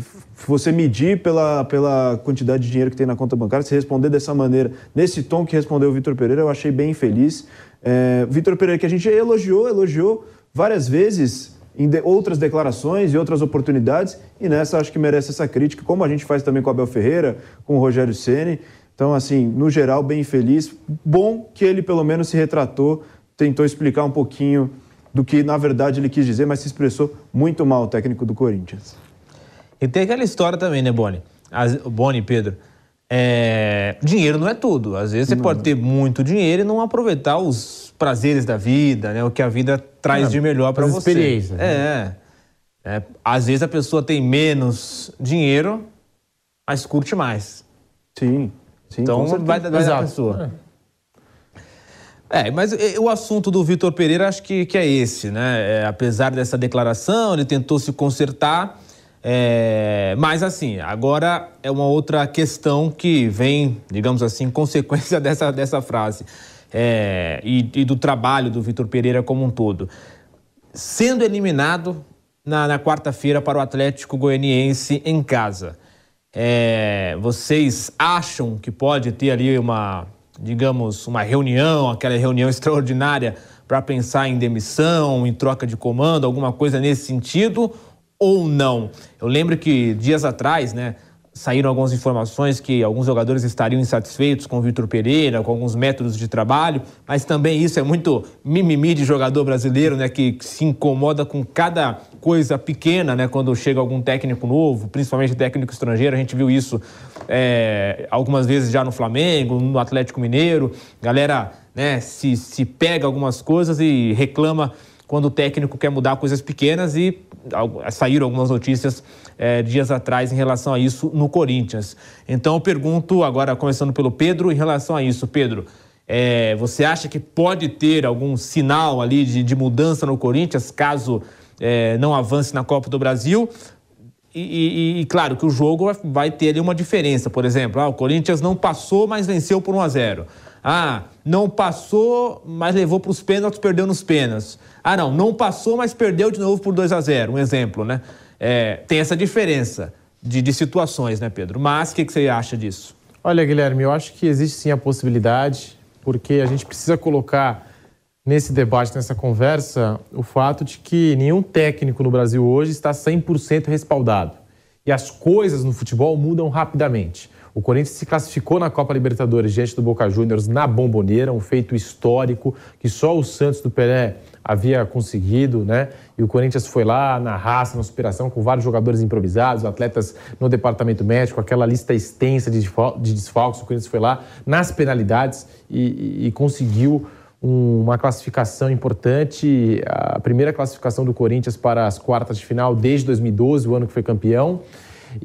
você medir pela, pela quantidade de dinheiro que tem na conta bancária, se responder dessa maneira, nesse tom que respondeu o Vitor Pereira, eu achei bem infeliz. É, Vitor Pereira, que a gente elogiou, elogiou várias vezes em de, outras declarações e outras oportunidades, e nessa acho que merece essa crítica, como a gente faz também com o Abel Ferreira, com o Rogério Ceni. Então, assim, no geral, bem feliz. Bom que ele pelo menos se retratou, tentou explicar um pouquinho do que na verdade ele quis dizer, mas se expressou muito mal o técnico do Corinthians. E tem aquela história também, né, Boni? As, Boni, Pedro. É, dinheiro não é tudo. Às vezes você não. pode ter muito dinheiro e não aproveitar os prazeres da vida, né? O que a vida traz de melhor para você. Experiência. É, é. Às vezes a pessoa tem menos dinheiro, mas curte mais. Sim. sim então vai, vai da pessoa. É. É, mas o assunto do Vitor Pereira acho que, que é esse, né? É, apesar dessa declaração, ele tentou se consertar. É, mas assim, agora é uma outra questão que vem, digamos assim, consequência dessa, dessa frase é, e, e, do trabalho do Vitor Pereira como um todo. Sendo eliminado na, na quarta-feira para o Atlético Goianiense em casa, é, vocês acham que pode ter ali uma digamos, uma reunião, aquela reunião extraordinária para pensar em demissão, em troca de comando, alguma coisa nesse sentido ou não? Eu lembro que dias atrás, né, saíram algumas informações que alguns jogadores estariam insatisfeitos com o Vitor Pereira, com alguns métodos de trabalho, mas também isso é muito mimimi de jogador brasileiro, né, que se incomoda com cada coisa pequena, né, quando chega algum técnico novo, principalmente técnico estrangeiro, a gente viu isso é, algumas vezes já no Flamengo, no Atlético Mineiro, galera, né, se, se pega algumas coisas e reclama quando o técnico quer mudar coisas pequenas e saíram algumas notícias é, dias atrás em relação a isso no Corinthians. Então eu pergunto agora, começando pelo Pedro, em relação a isso, Pedro, é, você acha que pode ter algum sinal ali de, de mudança no Corinthians caso é, não avance na Copa do Brasil? E, e, e, claro que o jogo vai ter ali uma diferença. Por exemplo, ah, o Corinthians não passou, mas venceu por 1 a 0 Ah, não passou, mas levou para os pênaltis, perdeu nos pênaltis. Ah, não, não passou, mas perdeu de novo por 2 a 0 um exemplo, né? É, tem essa diferença de, de, situações, né, Pedro? Mas o que, que você acha disso? Olha, Guilherme, eu acho que existe sim a possibilidade, porque a gente precisa colocar nesse debate, nessa conversa, o fato de que nenhum técnico no Brasil hoje está 100% respaldado. E as coisas no futebol mudam rapidamente. O Corinthians se classificou na Copa Libertadores diante do Boca Juniors na Bomboneira, um feito histórico que só o Santos do Pelé havia conseguido, né? E o Corinthians foi lá na raça, na superação, com vários jogadores improvisados, atletas no departamento médico, aquela lista extensa de desfalques. O Corinthians foi lá nas penalidades e, e conseguiu uma classificação importante, a primeira classificação do Corinthians para as quartas de final desde 2012, o ano que foi campeão.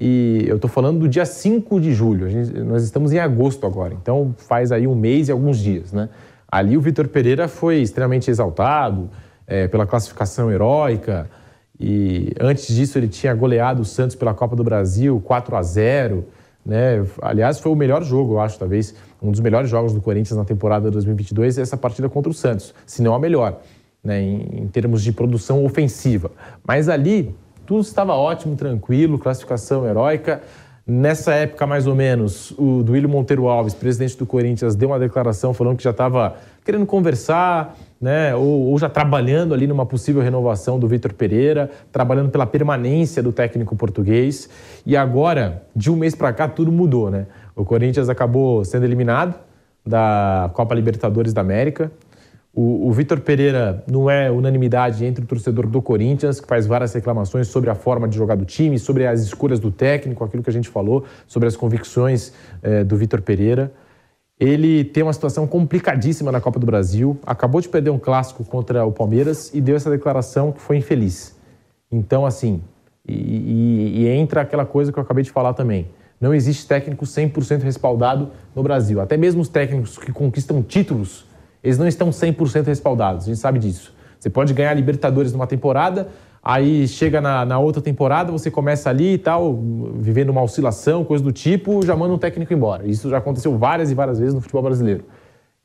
E eu estou falando do dia 5 de julho, gente, nós estamos em agosto agora, então faz aí um mês e alguns dias, né? Ali o Vitor Pereira foi extremamente exaltado é, pela classificação heróica e antes disso ele tinha goleado o Santos pela Copa do Brasil 4 a 0 né? Aliás, foi o melhor jogo, eu acho, talvez, um dos melhores jogos do Corinthians na temporada 2022, essa partida contra o Santos, se não a melhor, né? em, em termos de produção ofensiva. Mas ali tudo estava ótimo, tranquilo, classificação heróica. Nessa época, mais ou menos, o Duílio Monteiro Alves, presidente do Corinthians, deu uma declaração falando que já estava querendo conversar, né, ou, ou, já trabalhando ali numa possível renovação do Vitor Pereira, trabalhando pela permanência do técnico português. E agora, de um mês para cá, tudo mudou, né? O Corinthians acabou sendo eliminado da Copa Libertadores da América. O, o Vitor Pereira não é unanimidade entre o torcedor do Corinthians, que faz várias reclamações sobre a forma de jogar do time, sobre as escolhas do técnico, aquilo que a gente falou, sobre as convicções eh, do Vitor Pereira. Ele tem uma situação complicadíssima na Copa do Brasil, acabou de perder um clássico contra o Palmeiras e deu essa declaração que foi infeliz. Então, assim, e, e, e entra aquela coisa que eu acabei de falar também. Não existe técnico 100% respaldado no Brasil. Até mesmo os técnicos que conquistam títulos eles não estão 100% respaldados, a gente sabe disso. Você pode ganhar Libertadores numa temporada, aí chega na, na, outra temporada, você começa ali e tal, vivendo uma oscilação, coisa do tipo, já manda um técnico embora. Isso já aconteceu várias e várias vezes no futebol brasileiro.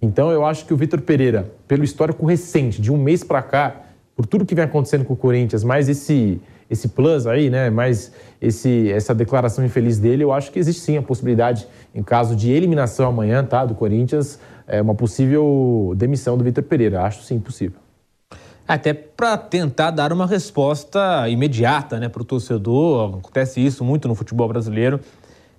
Então eu acho que o Vitor Pereira, pelo histórico recente, de um mês para cá, por tudo que vem acontecendo com o Corinthians, mais esse esse plus aí, né, mais esse, essa declaração infeliz dele, eu acho que existe sim a possibilidade, em caso de eliminação amanhã, tá, do Corinthians, é, uma possível demissão do Vitor Pereira. Acho sim possível. Até para tentar dar uma resposta imediata né, para o torcedor. Acontece isso muito no futebol brasileiro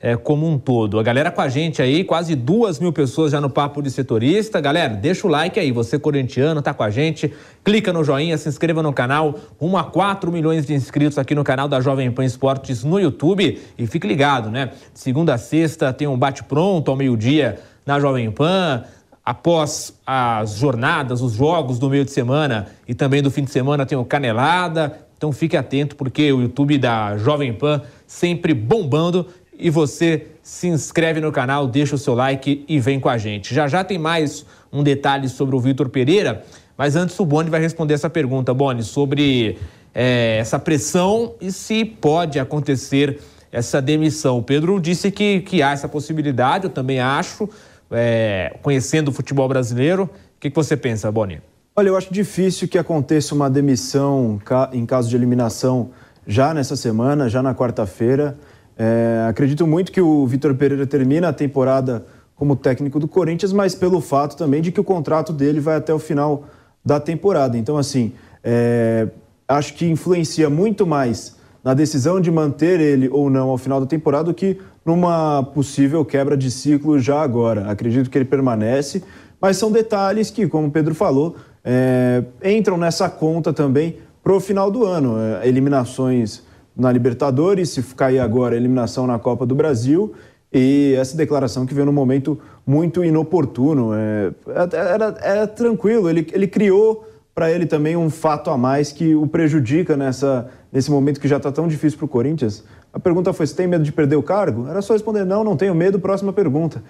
é, como um todo. A galera com a gente aí, quase duas mil pessoas já no Papo de Setorista. Galera, deixa o like aí, você corintiano, tá com a gente. Clica no joinha, se inscreva no canal. 1 a 4 milhões de inscritos aqui no canal da Jovem Pan Esportes no YouTube. E fique ligado, né? Segunda a sexta tem um bate-pronto ao meio-dia na Jovem Pan após as jornadas, os jogos do meio de semana e também do fim de semana tem o Canelada. Então fique atento porque o YouTube da Jovem Pan sempre bombando e você se inscreve no canal, deixa o seu like e vem com a gente. Já já tem mais um detalhe sobre o Vitor Pereira, mas antes o Boni vai responder essa pergunta, Boni, sobre é, essa pressão e se pode acontecer essa demissão. O Pedro disse que, que há essa possibilidade, eu também acho é, conhecendo o futebol brasileiro. O que, que você pensa, Boni? Olha, eu acho difícil que aconteça uma demissão em caso de eliminação já nessa semana, já na quarta-feira. É, acredito muito que o Vitor Pereira termina a temporada como técnico do Corinthians, mas pelo fato também de que o contrato dele vai até o final da temporada. Então, assim, é, acho que influencia muito mais na decisão de manter ele ou não ao final da temporada que numa possível quebra de ciclo já agora. Acredito que ele permanece, mas são detalhes que, como o Pedro falou, é, entram nessa conta também para o final do ano. É, eliminações na Libertadores, se cair agora, eliminação na Copa do Brasil e essa declaração que veio num momento muito inoportuno. É, era, era tranquilo, ele, ele criou para ele também um fato a mais que o prejudica nessa, nesse momento que já está tão difícil para o Corinthians. A pergunta foi: você tem medo de perder o cargo? Era só responder: não, não tenho medo. Próxima pergunta.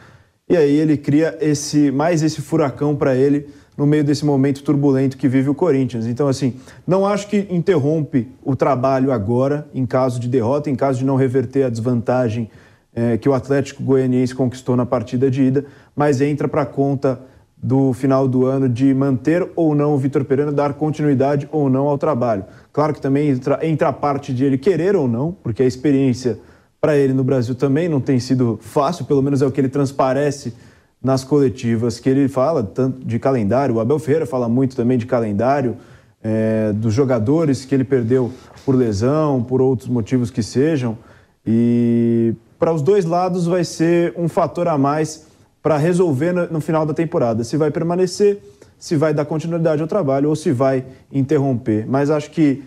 E aí ele cria esse mais esse furacão para ele no meio desse momento turbulento que vive o Corinthians. Então, assim, não acho que interrompe o trabalho agora, em caso de derrota, em caso de não reverter a desvantagem é, que o Atlético Goianiense conquistou na partida de ida, mas entra para conta do final do ano de manter ou não o Vitor Pereira, dar continuidade ou não ao trabalho. Claro que também entra, entra a parte de ele querer ou não, porque a experiência para ele no Brasil também não tem sido fácil, pelo menos é o que ele transparece nas coletivas que ele fala, tanto de calendário, o Abel Ferreira fala muito também de calendário, é, dos jogadores que ele perdeu por lesão, por outros motivos que sejam. E para os dois lados vai ser um fator a mais para resolver no, no, final da temporada. Se vai permanecer, se vai dar continuidade ao trabalho ou se vai interromper. Mas acho que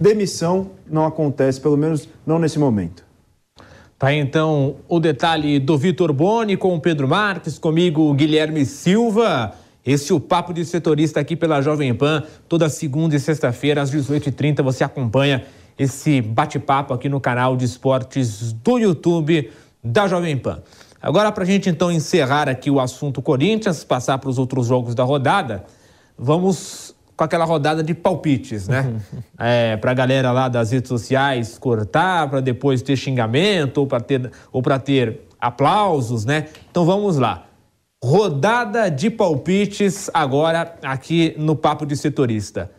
demissão não acontece, pelo menos não nesse momento. Tá então o detalhe do Vitor Boni com o Pedro Marques, comigo Guilherme Silva. Esse é o Papo de Setorista aqui pela Jovem Pan, toda segunda e sexta-feira às 18h30 você acompanha esse bate-papo aqui no canal de esportes do YouTube da Jovem Pan. Agora, para a gente então encerrar aqui o assunto Corinthians, passar para os outros jogos da rodada, vamos com aquela rodada de palpites, né? é, para a galera lá das redes sociais cortar, para depois ter xingamento ou para ter, ou ter aplausos, né? Então vamos lá. Rodada de palpites agora aqui no Papo de Setorista.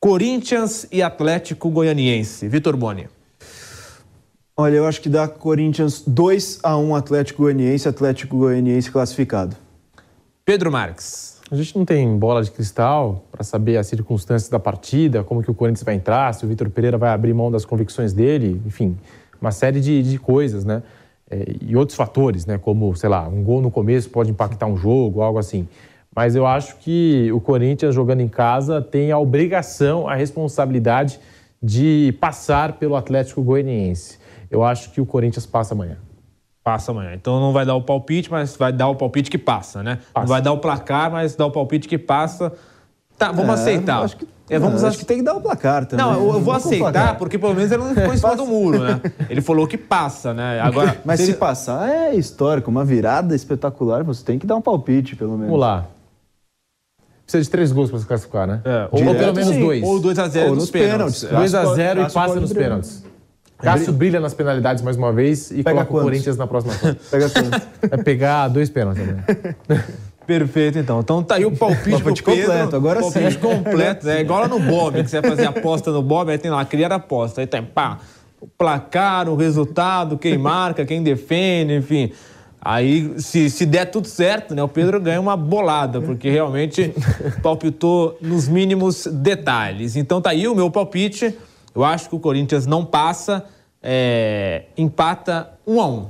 Corinthians e Atlético Goianiense. Vitor Boni. Olha, eu acho que dá Corinthians 2 a 1 Atlético Goianiense, Atlético Goianiense classificado. Pedro Marques. A gente não tem bola de cristal para saber as circunstâncias da partida, como que o Corinthians vai entrar, se o Vitor Pereira vai abrir mão das convicções dele, enfim, uma série de, de coisas, né? É, e outros fatores, né? Como, sei lá, um gol no começo pode impactar um jogo, algo assim. Mas eu acho que o Corinthians jogando em casa tem a obrigação, a responsabilidade de passar pelo Atlético Goianiense. Eu acho que o Corinthians passa amanhã. Passa amanhã. Então não vai dar o palpite, mas vai dar o palpite que passa, né? Passa. Não vai dar o placar, mas dá o palpite que passa. Tá, vamos é, aceitar. Acho que, é, vamos não, acho que tem que dar o placar também. Não, eu, eu vou aceitar, porque pelo menos ele não ficou em cima do muro, né? Ele falou que passa, né? Agora, Mas se, ele... passar é histórico, uma virada espetacular, você tem que dar um palpite, pelo menos. Vamos lá. Precisa de três gols para se classificar, né? É, ou, pelo menos sim. dois. Ou 2x0 nos pênaltis. 2x0 e passa nos pênaltis. Cássio brilha nas penalidades mais uma vez e Pega coloca quantos? o Corinthians na próxima Pega quantos? Vai pegar dois pênaltis também. Perfeito, então. Então tá aí o palpite, palpite completo, agora palpite sim. completo. É igual lá no Bob, que você vai fazer aposta no Bob, aí tem lá, criar aposta. Aí tem, pá, o placar, o resultado, quem marca, quem defende, enfim. Aí, se, se der tudo certo, né, o Pedro ganha uma bolada, porque realmente palpitou nos mínimos detalhes. Então tá aí o meu palpite. Eu acho que o Corinthians não passa, é, empata um a um.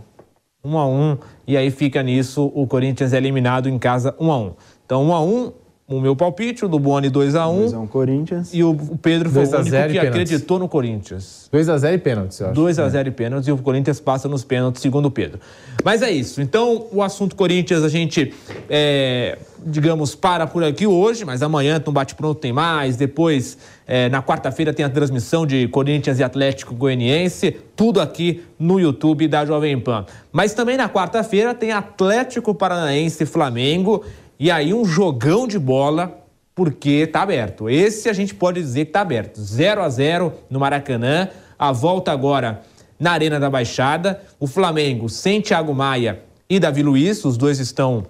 Um a um, e aí fica nisso, o Corinthians é eliminado em casa um a um. Então, um a um, o meu palpite, o do Boni 2x1. 2x1 Corinthians. E o Pedro foi o único que pênaltis. acreditou no Corinthians. 2x0 e pênaltis, eu acho. 2x0 é. e pênaltis e o Corinthians passa nos pênaltis, segundo o Pedro. Mas é isso. Então, o assunto Corinthians a gente, é, digamos, para por aqui hoje, mas amanhã no Bate-Pronto tem mais. Depois, é, na quarta-feira, tem a transmissão de Corinthians e Atlético Goianiense. Tudo aqui no YouTube da Jovem Pan. Mas também na quarta-feira tem Atlético Paranaense e Flamengo. E aí um jogão de bola, porque tá aberto. Esse a gente pode dizer que tá aberto. 0 a 0 no Maracanã. A volta agora na Arena da Baixada. O Flamengo sem Thiago Maia e Davi Luiz, os dois estão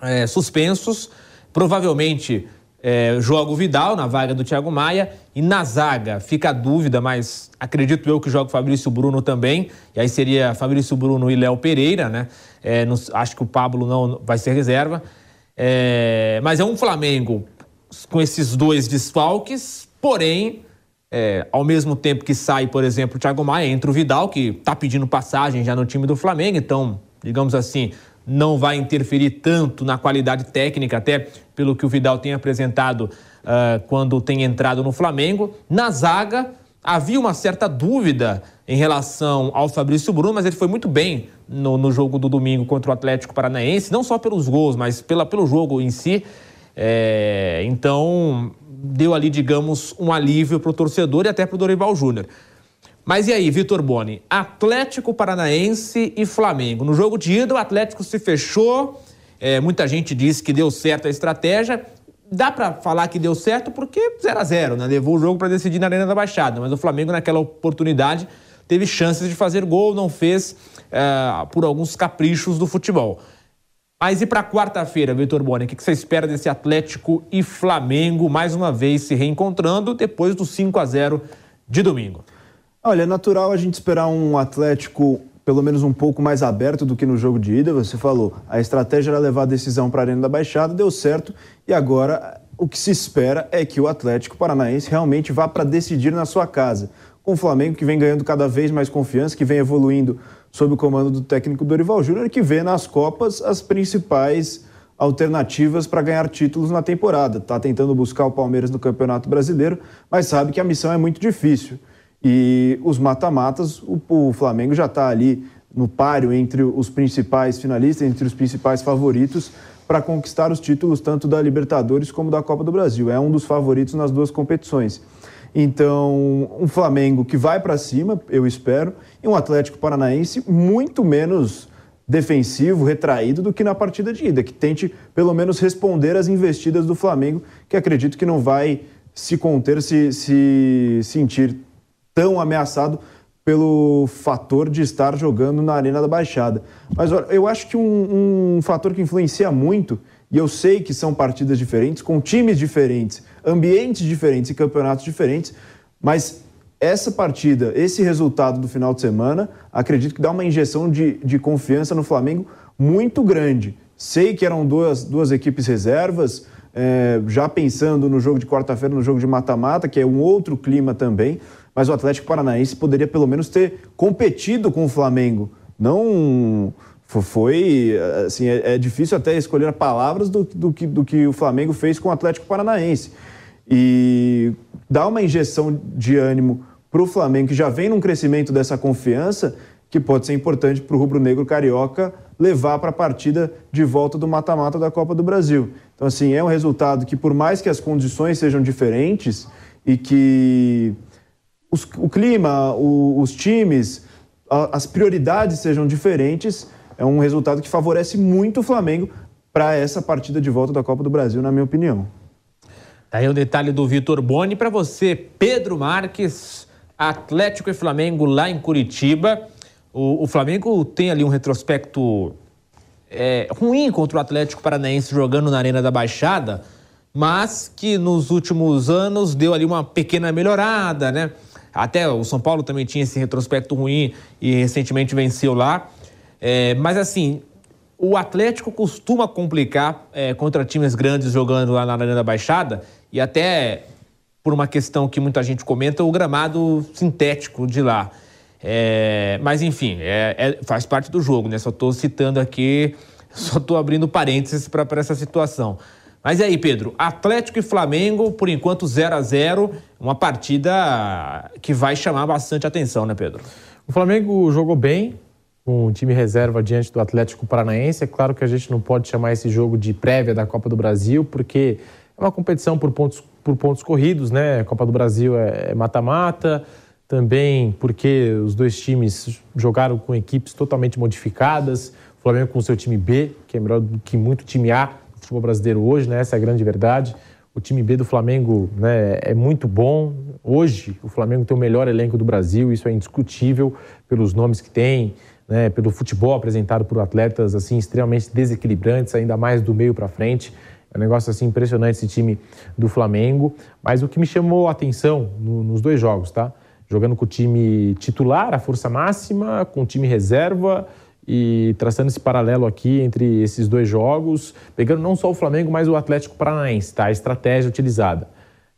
é, suspensos. Provavelmente é, o Vidal na vaga do Thiago Maia. E na zaga fica a dúvida, mas acredito eu que joga o Fabrício Bruno também. E aí seria Fabrício Bruno e Léo Pereira, né? É, acho que o Pablo não vai ser reserva. É, mas é um Flamengo com esses dois desfalques, porém, é, ao mesmo tempo que sai, por exemplo, o Thiago Maia, entra o Vidal, que está pedindo passagem já no time do Flamengo, então, digamos assim, não vai interferir tanto na qualidade técnica, até pelo que o Vidal tem apresentado uh, quando tem entrado no Flamengo. Na zaga, havia uma certa dúvida em relação ao Fabrício Bruno, mas ele foi muito bem no, no jogo do domingo contra o Atlético Paranaense, não só pelos gols, mas pela, pelo jogo em si. É, então, deu ali, digamos, um alívio para o torcedor e até para o Dorival Júnior. Mas e aí, Vitor Boni? Atlético Paranaense e Flamengo. No jogo de ida, o Atlético se fechou. É, muita gente disse que deu certo a estratégia dá para falar que deu certo porque 0 a 0 né? Levou o jogo para decidir na Arena da Baixada, mas o Flamengo naquela oportunidade teve chances de fazer gol, não fez uh, por alguns caprichos do futebol. Mas e para quarta-feira, Vitor Boni, o que você espera desse Atlético e Flamengo mais uma vez se reencontrando depois do 5 a 0 de domingo? Olha, é natural a gente esperar um Atlético pelo menos um pouco mais aberto do que no jogo de ida. Você falou, a estratégia era levar a decisão para a Arena da Baixada, deu certo, e agora o que se espera é que o Atlético Paranaense realmente vá para decidir na sua casa. Com o Flamengo que vem ganhando cada vez mais confiança, que vem evoluindo sob o comando do técnico Dorival Júnior, que vê nas Copas as principais alternativas para ganhar títulos na temporada. Está tentando buscar o Palmeiras no Campeonato Brasileiro, mas sabe que a missão é muito difícil. E os mata-matas, o, o, Flamengo já está ali no páreo entre os principais finalistas, entre os principais favoritos para conquistar os títulos tanto da Libertadores como da Copa do Brasil. É um dos favoritos nas duas competições. Então, um Flamengo que vai para cima, eu espero, e um Atlético Paranaense muito menos defensivo, retraído do que na partida de ida, que tente pelo menos responder às investidas do Flamengo, que acredito que não vai se conter, se, se sentir tão ameaçado pelo fator de estar jogando na Arena da Baixada. Mas olha, eu acho que um, um, fator que influencia muito, e eu sei que são partidas diferentes, com times diferentes, ambientes diferentes e campeonatos diferentes, mas essa partida, esse resultado do final de semana, acredito que dá uma injeção de, de confiança no Flamengo muito grande. Sei que eram duas, duas equipes reservas, é, já pensando no jogo de quarta-feira, no jogo de mata-mata, que é um outro clima também mas o Atlético Paranaense poderia pelo menos ter competido com o Flamengo. Não foi assim é, é difícil até escolher palavras do, do, que, do que o Flamengo fez com o Atlético Paranaense e dá uma injeção de ânimo para o Flamengo que já vem num crescimento dessa confiança que pode ser importante para o rubro-negro carioca levar para a partida de volta do mata-mata da Copa do Brasil. Então assim é um resultado que por mais que as condições sejam diferentes e que os, o clima, o, os times, a, as prioridades sejam diferentes, é um resultado que favorece muito o Flamengo para essa partida de volta da Copa do Brasil, na minha opinião. Tá aí o detalhe do Vitor Boni para você, Pedro Marques, Atlético e Flamengo lá em Curitiba. O, o Flamengo tem ali um retrospecto é, ruim contra o Atlético Paranaense jogando na Arena da Baixada, mas que nos últimos anos deu ali uma pequena melhorada, né? Até o São Paulo também tinha esse retrospecto ruim e recentemente venceu lá. É, mas assim, o Atlético costuma complicar é, contra times grandes jogando lá na Arena da Baixada e até por uma questão que muita gente comenta, o gramado sintético de lá. É, mas enfim, é, é, faz parte do jogo, né? Só estou citando aqui, só estou abrindo parênteses para essa situação. Mas e aí, Pedro? Atlético e Flamengo, por enquanto 0 a 0 uma partida que vai chamar bastante atenção, né, Pedro? O Flamengo jogou bem, com o time reserva diante do Atlético Paranaense. É claro que a gente não pode chamar esse jogo de prévia da Copa do Brasil, porque é uma competição por pontos, por pontos corridos, né? A Copa do Brasil é, é mata-mata, também porque os dois times jogaram com equipes totalmente modificadas. O Flamengo com seu time B, que é melhor do que muito time A futebol brasileiro hoje, né? Essa é a grande verdade. O time B do Flamengo né, é muito bom. Hoje, o Flamengo tem o melhor elenco do Brasil, isso é indiscutível pelos nomes que tem, né, pelo futebol apresentado por atletas assim extremamente desequilibrantes, ainda mais do meio para frente. É um negócio assim impressionante esse time do Flamengo. Mas o que me chamou a atenção no, nos dois jogos, tá? Jogando com o time titular, a força máxima, com o time reserva e traçando esse paralelo aqui entre esses dois jogos, pegando não só o Flamengo, mas o Atlético Paranaense, tá? A estratégia utilizada.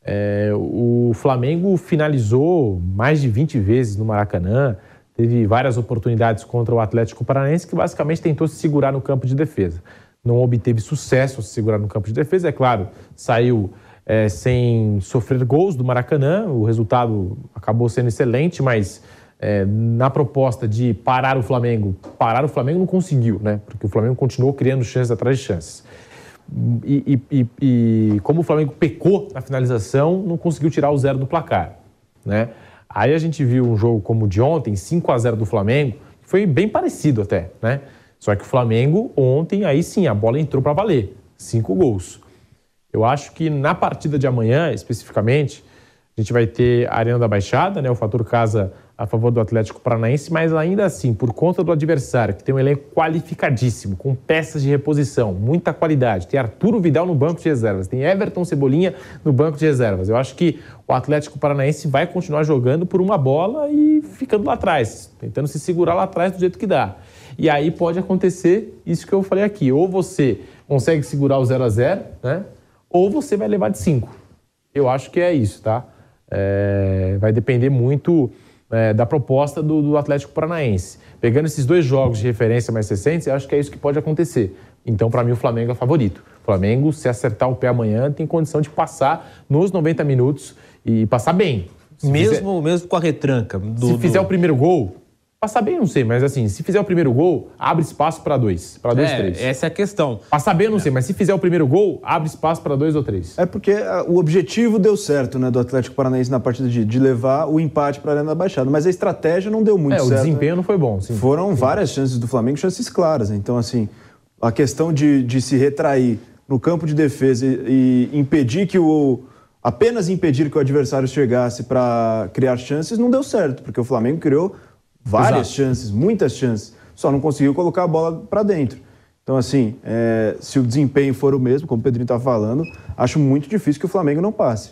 É, o Flamengo finalizou mais de 20 vezes no Maracanã, teve várias oportunidades contra o Atlético Paranaense, que basicamente tentou se segurar no campo de defesa. Não obteve sucesso se segurar no campo de defesa, é claro, saiu é, sem sofrer gols do Maracanã, o resultado acabou sendo excelente, mas é, na proposta de parar o Flamengo, parar o Flamengo não conseguiu, né? Porque o Flamengo continuou criando chances atrás de chances. E, e, e, e, como o Flamengo pecou na finalização, não conseguiu tirar o zero do placar, né? Aí a gente viu um jogo como o de ontem, 5 a 0 do Flamengo, que foi bem parecido até, né? Só que o Flamengo ontem, aí sim, a bola entrou para valer, cinco gols. Eu acho que na partida de amanhã, especificamente, a gente vai ter a Arena da Baixada, né? O fator casa a favor do Atlético Paranaense, mas ainda assim, por conta do adversário, que tem um elenco qualificadíssimo, com peças de reposição, muita qualidade, tem Arturo Vidal no banco de reservas, tem Everton Cebolinha no banco de reservas. Eu acho que o Atlético Paranaense vai continuar jogando por uma bola e ficando lá atrás, tentando se segurar lá atrás do jeito que dá. E aí pode acontecer isso que eu falei aqui, ou você consegue segurar o 0 a 0 né? Ou você vai levar de 5. Eu acho que é isso, tá? É, vai depender muito é, da proposta do, do, Atlético Paranaense. Pegando esses dois jogos de referência mais recentes, eu acho que é isso que pode acontecer. Então, para mim, o Flamengo é favorito. O Flamengo, se acertar o pé amanhã, tem condição de passar nos 90 minutos e passar bem. mesmo, fizer... mesmo com a retranca. Do, se fizer do... o primeiro gol, Passar bem, não sei, mas assim, se fizer o primeiro gol, abre espaço para dois, para dois, é, três. Essa é a questão. Passar bem, eu não é. sei, mas se fizer o primeiro gol, abre espaço para dois ou três. É porque uh, o objetivo deu certo, né, do Atlético Paranaense na partida de, de levar o empate para a Arena da Baixada, mas a estratégia não deu muito é, certo. o desempenho né? não foi bom. Sim. Foram sim. várias chances do Flamengo, chances claras. Então, assim, a questão de, de se retrair no campo de defesa e, e impedir que o apenas impedir que o adversário chegasse para criar chances não deu certo, porque o Flamengo criou várias Exato. chances, muitas chances, só não conseguiu colocar a bola para dentro. Então, assim, é, se o desempenho for o mesmo, como o Pedrinho está falando, acho muito difícil que o Flamengo não passe.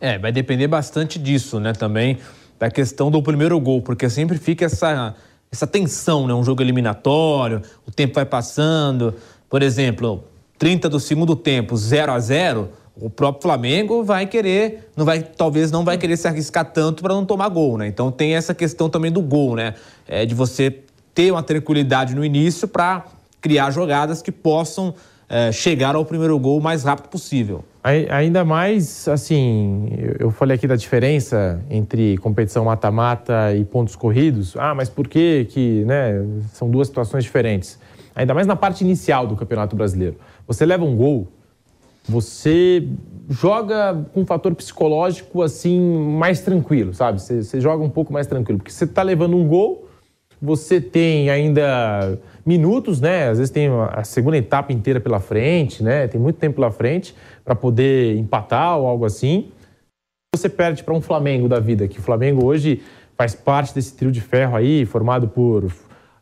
É, vai depender bastante disso, né, também, da questão do primeiro gol, porque sempre fica essa, essa tensão, né, um jogo eliminatório, o tempo vai passando, por exemplo, 30 do segundo tempo, 0 a 0 o próprio Flamengo vai querer, não vai, talvez não vai querer se arriscar tanto para não tomar gol, né? Então tem essa questão também do gol, né? É, de você ter uma tranquilidade no início para criar jogadas que possam é, chegar ao primeiro gol o mais rápido possível. Ainda mais, assim, eu falei aqui da diferença entre competição mata-mata e pontos corridos. Ah, mas por que que, né, são duas situações diferentes? Ainda mais na parte inicial do Campeonato Brasileiro. Você leva um gol, você joga com um fator psicológico assim mais tranquilo, sabe? Você, você joga um pouco mais tranquilo, porque você está levando um gol, você tem ainda minutos, né? Às vezes tem a segunda etapa inteira pela frente, né? Tem muito tempo pela frente para poder empatar ou algo assim. Você perde para um Flamengo da vida, que o Flamengo hoje faz parte desse trio de ferro aí, formado por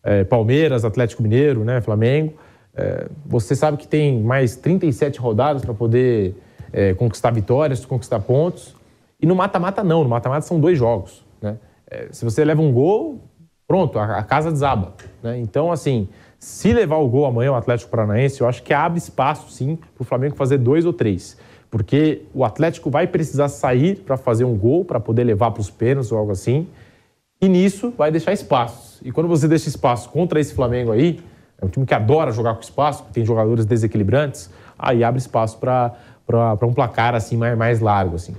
é, Palmeiras, Atlético Mineiro, né? Flamengo. É, você sabe que tem mais 37 rodadas para poder é, conquistar vitórias, conquistar pontos. E no mata-mata, não. No mata-mata são dois jogos. Né? É, se você leva um gol, pronto, a, a casa desaba. Né? Então, assim, se levar o gol amanhã o Atlético Paranaense, eu acho que abre espaço, sim, para o Flamengo fazer dois ou três. Porque o Atlético vai precisar sair para fazer um gol, para poder levar para os pênaltis ou algo assim. E nisso vai deixar espaços. E quando você deixa espaço contra esse Flamengo aí, é um time que adora jogar com espaço, tem jogadores desequilibrantes, aí abre espaço para um placar assim mais, mais largo. Assim.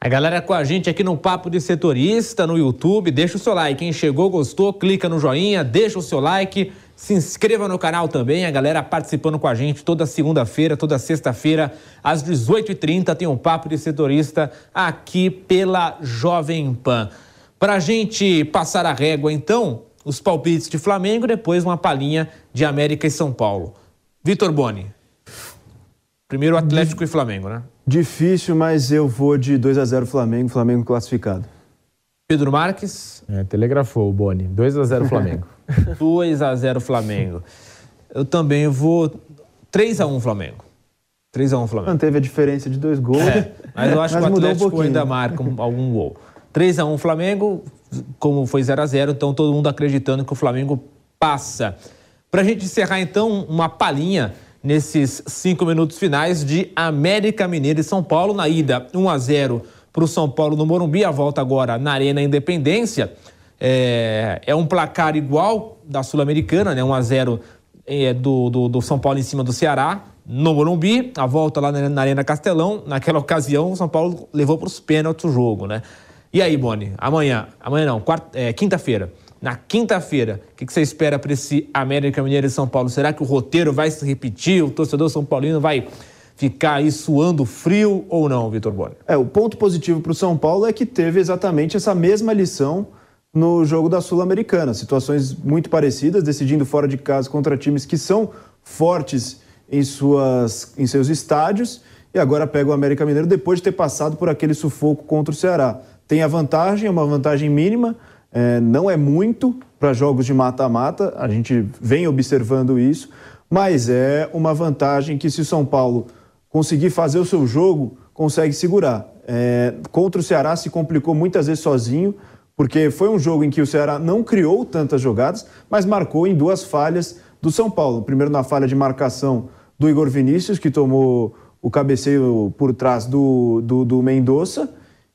A galera com a gente aqui no Papo de Setorista, no YouTube, deixa o seu like. Quem chegou, gostou, clica no joinha, deixa o seu like, se inscreva no canal também. A galera participando com a gente toda segunda-feira, toda sexta-feira, às 18h30, tem um Papo de Setorista aqui pela Jovem Pan. Para a gente passar a régua, então, os palpites de Flamengo, depois uma palhinha de América e São Paulo. Vitor Boni. Primeiro Atlético e Flamengo, né? Difícil, mas eu vou de 2 a 0 Flamengo, Flamengo classificado. Pedro Marques. É, telegrafou o Boni. 2 a 0 Flamengo. 2 a 0 Flamengo. Eu também vou 3 a 1 Flamengo. 3 a 1 Flamengo. Manteve a diferença de dois gols. É, mas eu acho que o Atlético um ainda marca algum gol. 3 a 1 Flamengo, como foi 0 a 0 então todo mundo acreditando que o Flamengo passa. Para a gente encerrar, então, uma palhinha nesses cinco minutos finais de América Mineiro e São Paulo. Na ida, 1 a 0 para o São Paulo no Morumbi, a volta agora na Arena Independência. É, é um placar igual da Sul-Americana, né? 1 a 0 é, do, do, do, São Paulo em cima do Ceará, no Morumbi, a volta lá na, na Arena Castelão. Naquela ocasião, o São Paulo levou para os pênaltis o jogo, né? E aí, Boni, amanhã, amanhã não, é, quinta-feira. Na quinta-feira, o que, que, você espera para esse América Mineiro e São Paulo? Será que o roteiro vai se repetir? O torcedor São Paulino vai ficar aí suando frio ou não, Vitor Boni? É, o ponto positivo para o São Paulo é que teve exatamente essa mesma lição no jogo da Sul-Americana. Situações muito parecidas, decidindo fora de casa contra times que são fortes em, suas, em seus estádios e agora pega o América Mineiro depois de ter passado por aquele sufoco contra o Ceará tem a vantagem, é uma vantagem mínima, é, não é muito para jogos de mata-mata, a gente vem observando isso, mas é uma vantagem que se o São Paulo conseguir fazer o seu jogo, consegue segurar. É, contra o Ceará se complicou muitas vezes sozinho, porque foi um jogo em que o Ceará não criou tantas jogadas, mas marcou em duas falhas do São Paulo. Primeiro na falha de marcação do Igor Vinícius, que tomou o cabeceio por trás do, do, do Mendonça,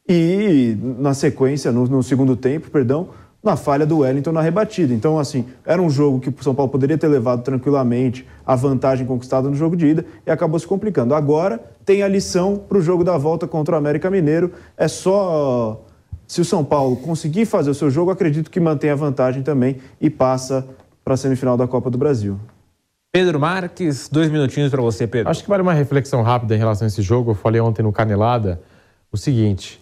e na sequência, no, no segundo tempo, perdão, na falha do Wellington na rebatida. Então, assim, era um jogo que o São Paulo poderia ter levado tranquilamente a vantagem conquistada no jogo de ida e acabou se complicando. Agora tem a lição para o jogo da volta contra o América Mineiro. É só. Se o São Paulo conseguir fazer o seu jogo, acredito que mantém a vantagem também e passa para a semifinal da Copa do Brasil. Pedro Marques, dois minutinhos para você, Pedro. Acho que vale uma reflexão rápida em relação a esse jogo. Eu falei ontem no Canelada o seguinte: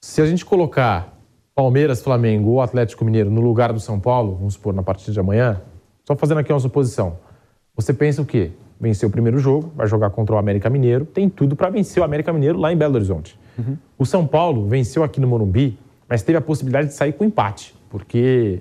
se a gente colocar Palmeiras, Flamengo ou Atlético Mineiro no lugar do São Paulo, vamos supor, na partida de amanhã, só fazendo aqui uma suposição. Você pensa o quê? Venceu o primeiro jogo, vai jogar contra o América Mineiro, tem tudo para vencer o América Mineiro lá em Belo Horizonte. Uhum. O São Paulo venceu aqui no Morumbi, mas teve a possibilidade de sair com empate, porque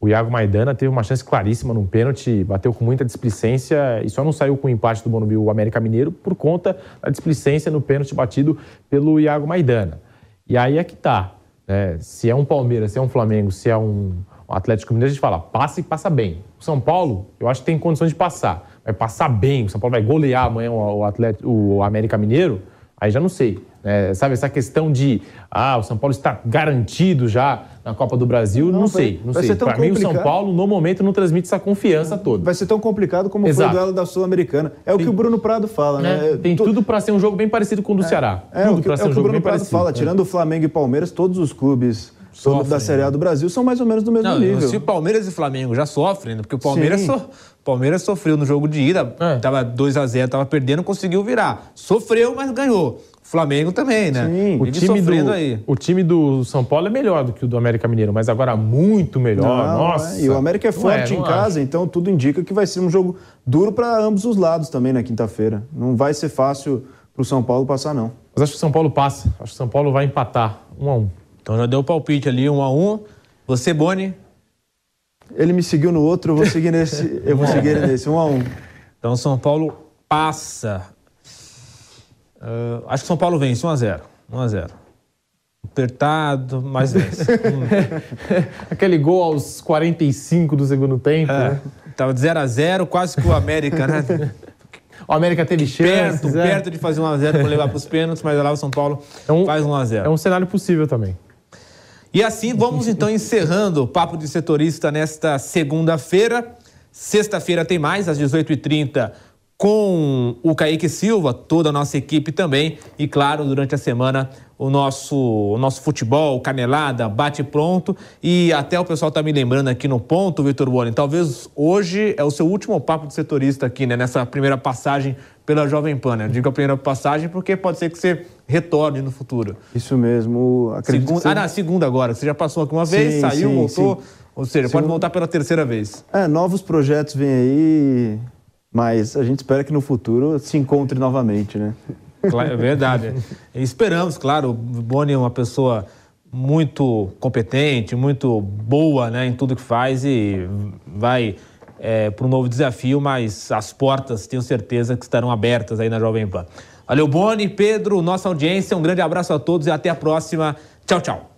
o Iago Maidana teve uma chance claríssima num pênalti, bateu com muita displicência e só não saiu com o empate do Morumbi o América Mineiro por conta da displicência no pênalti batido pelo Iago Maidana. E aí é que tá. É, se é um Palmeiras, se é um Flamengo, se é um, Atlético Mineiro, a gente fala, passa e passa bem. O São Paulo, eu acho que tem condições de passar. Vai passar bem, o São Paulo vai golear amanhã o, Atlético, o América Mineiro, aí já não sei. É, sabe, essa questão de, ah, o São Paulo está garantido já na Copa do Brasil, não, não sei, não sei. Para mim, o São Paulo, no momento, não transmite essa confiança toda. Vai ser tão complicado como Exato. foi o duelo da Sul-Americana. É o que o Bruno Prado fala, né? É, tem tu... tudo para ser um jogo bem parecido com o do é, Ceará. É, tudo o que, é o, que o Bruno Prado parecido, fala. É. Tirando o Flamengo e Palmeiras, todos os clubes Sofrem, da Série A do Brasil são mais ou menos do mesmo não, nível. Se o Palmeiras e o Flamengo já sofrem, né? porque o Palmeiras, so, Palmeiras sofreu no jogo de ida, estava 2 a 0 estava perdendo, conseguiu virar. Sofreu, mas ganhou. Flamengo também, né? Sim. O time, do, aí. o time do São Paulo é melhor do que o do América Mineiro, mas agora muito melhor. Não, Nossa. É. E o América é forte é, em casa, acho. então tudo indica que vai ser um jogo duro para ambos os lados também na quinta-feira. Não vai ser fácil para o São Paulo passar, não. Mas acho que o São Paulo passa. Acho que o São Paulo vai empatar um a um. Então já deu o palpite ali, um a um. Você, Boni? Ele me seguiu no outro, eu vou seguir nesse. Eu vou seguir nesse, um a um. Então São Paulo passa. Uh, acho que São Paulo vence 1x0. 1x0. Apertado, mas vence. Aquele gol aos 45 do segundo tempo. É, né? Tava de 0x0, quase que o América, né? o América teve chance. Perto, é. perto de fazer 1x0 para levar para os pênaltis, mas lá o São Paulo é um, faz 1x0. É um cenário possível também. E assim vamos então encerrando o Papo de Setorista nesta segunda-feira. Sexta-feira tem mais, às 18h30 com o Kaique Silva, toda a nossa equipe também. E claro, durante a semana, o nosso, o nosso futebol, canelada, bate pronto. E até o pessoal tá me lembrando aqui no ponto, Vitor Boni, talvez hoje é o seu último papo de setorista aqui, né? Nessa primeira passagem pela Jovem Pan, né? digo a primeira passagem porque pode ser que você retorne no futuro. Isso mesmo. Acredito segunda, Ah, na segunda agora. Você já passou aqui uma vez, sim, saiu, sim, voltou. Sim. Ou seja, pode voltar pela terceira vez. É, novos projetos vêm aí. Mas a gente espera que no futuro se encontre novamente, né? É verdade. Esperamos, claro. O Boni é uma pessoa muito competente, muito boa né, em tudo que faz e vai é, para um novo desafio, mas as portas tenho certeza que estarão abertas aí na Jovem Pan. Valeu, Boni, Pedro, nossa audiência, um grande abraço a todos e até a próxima. Tchau, tchau.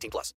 18 plus.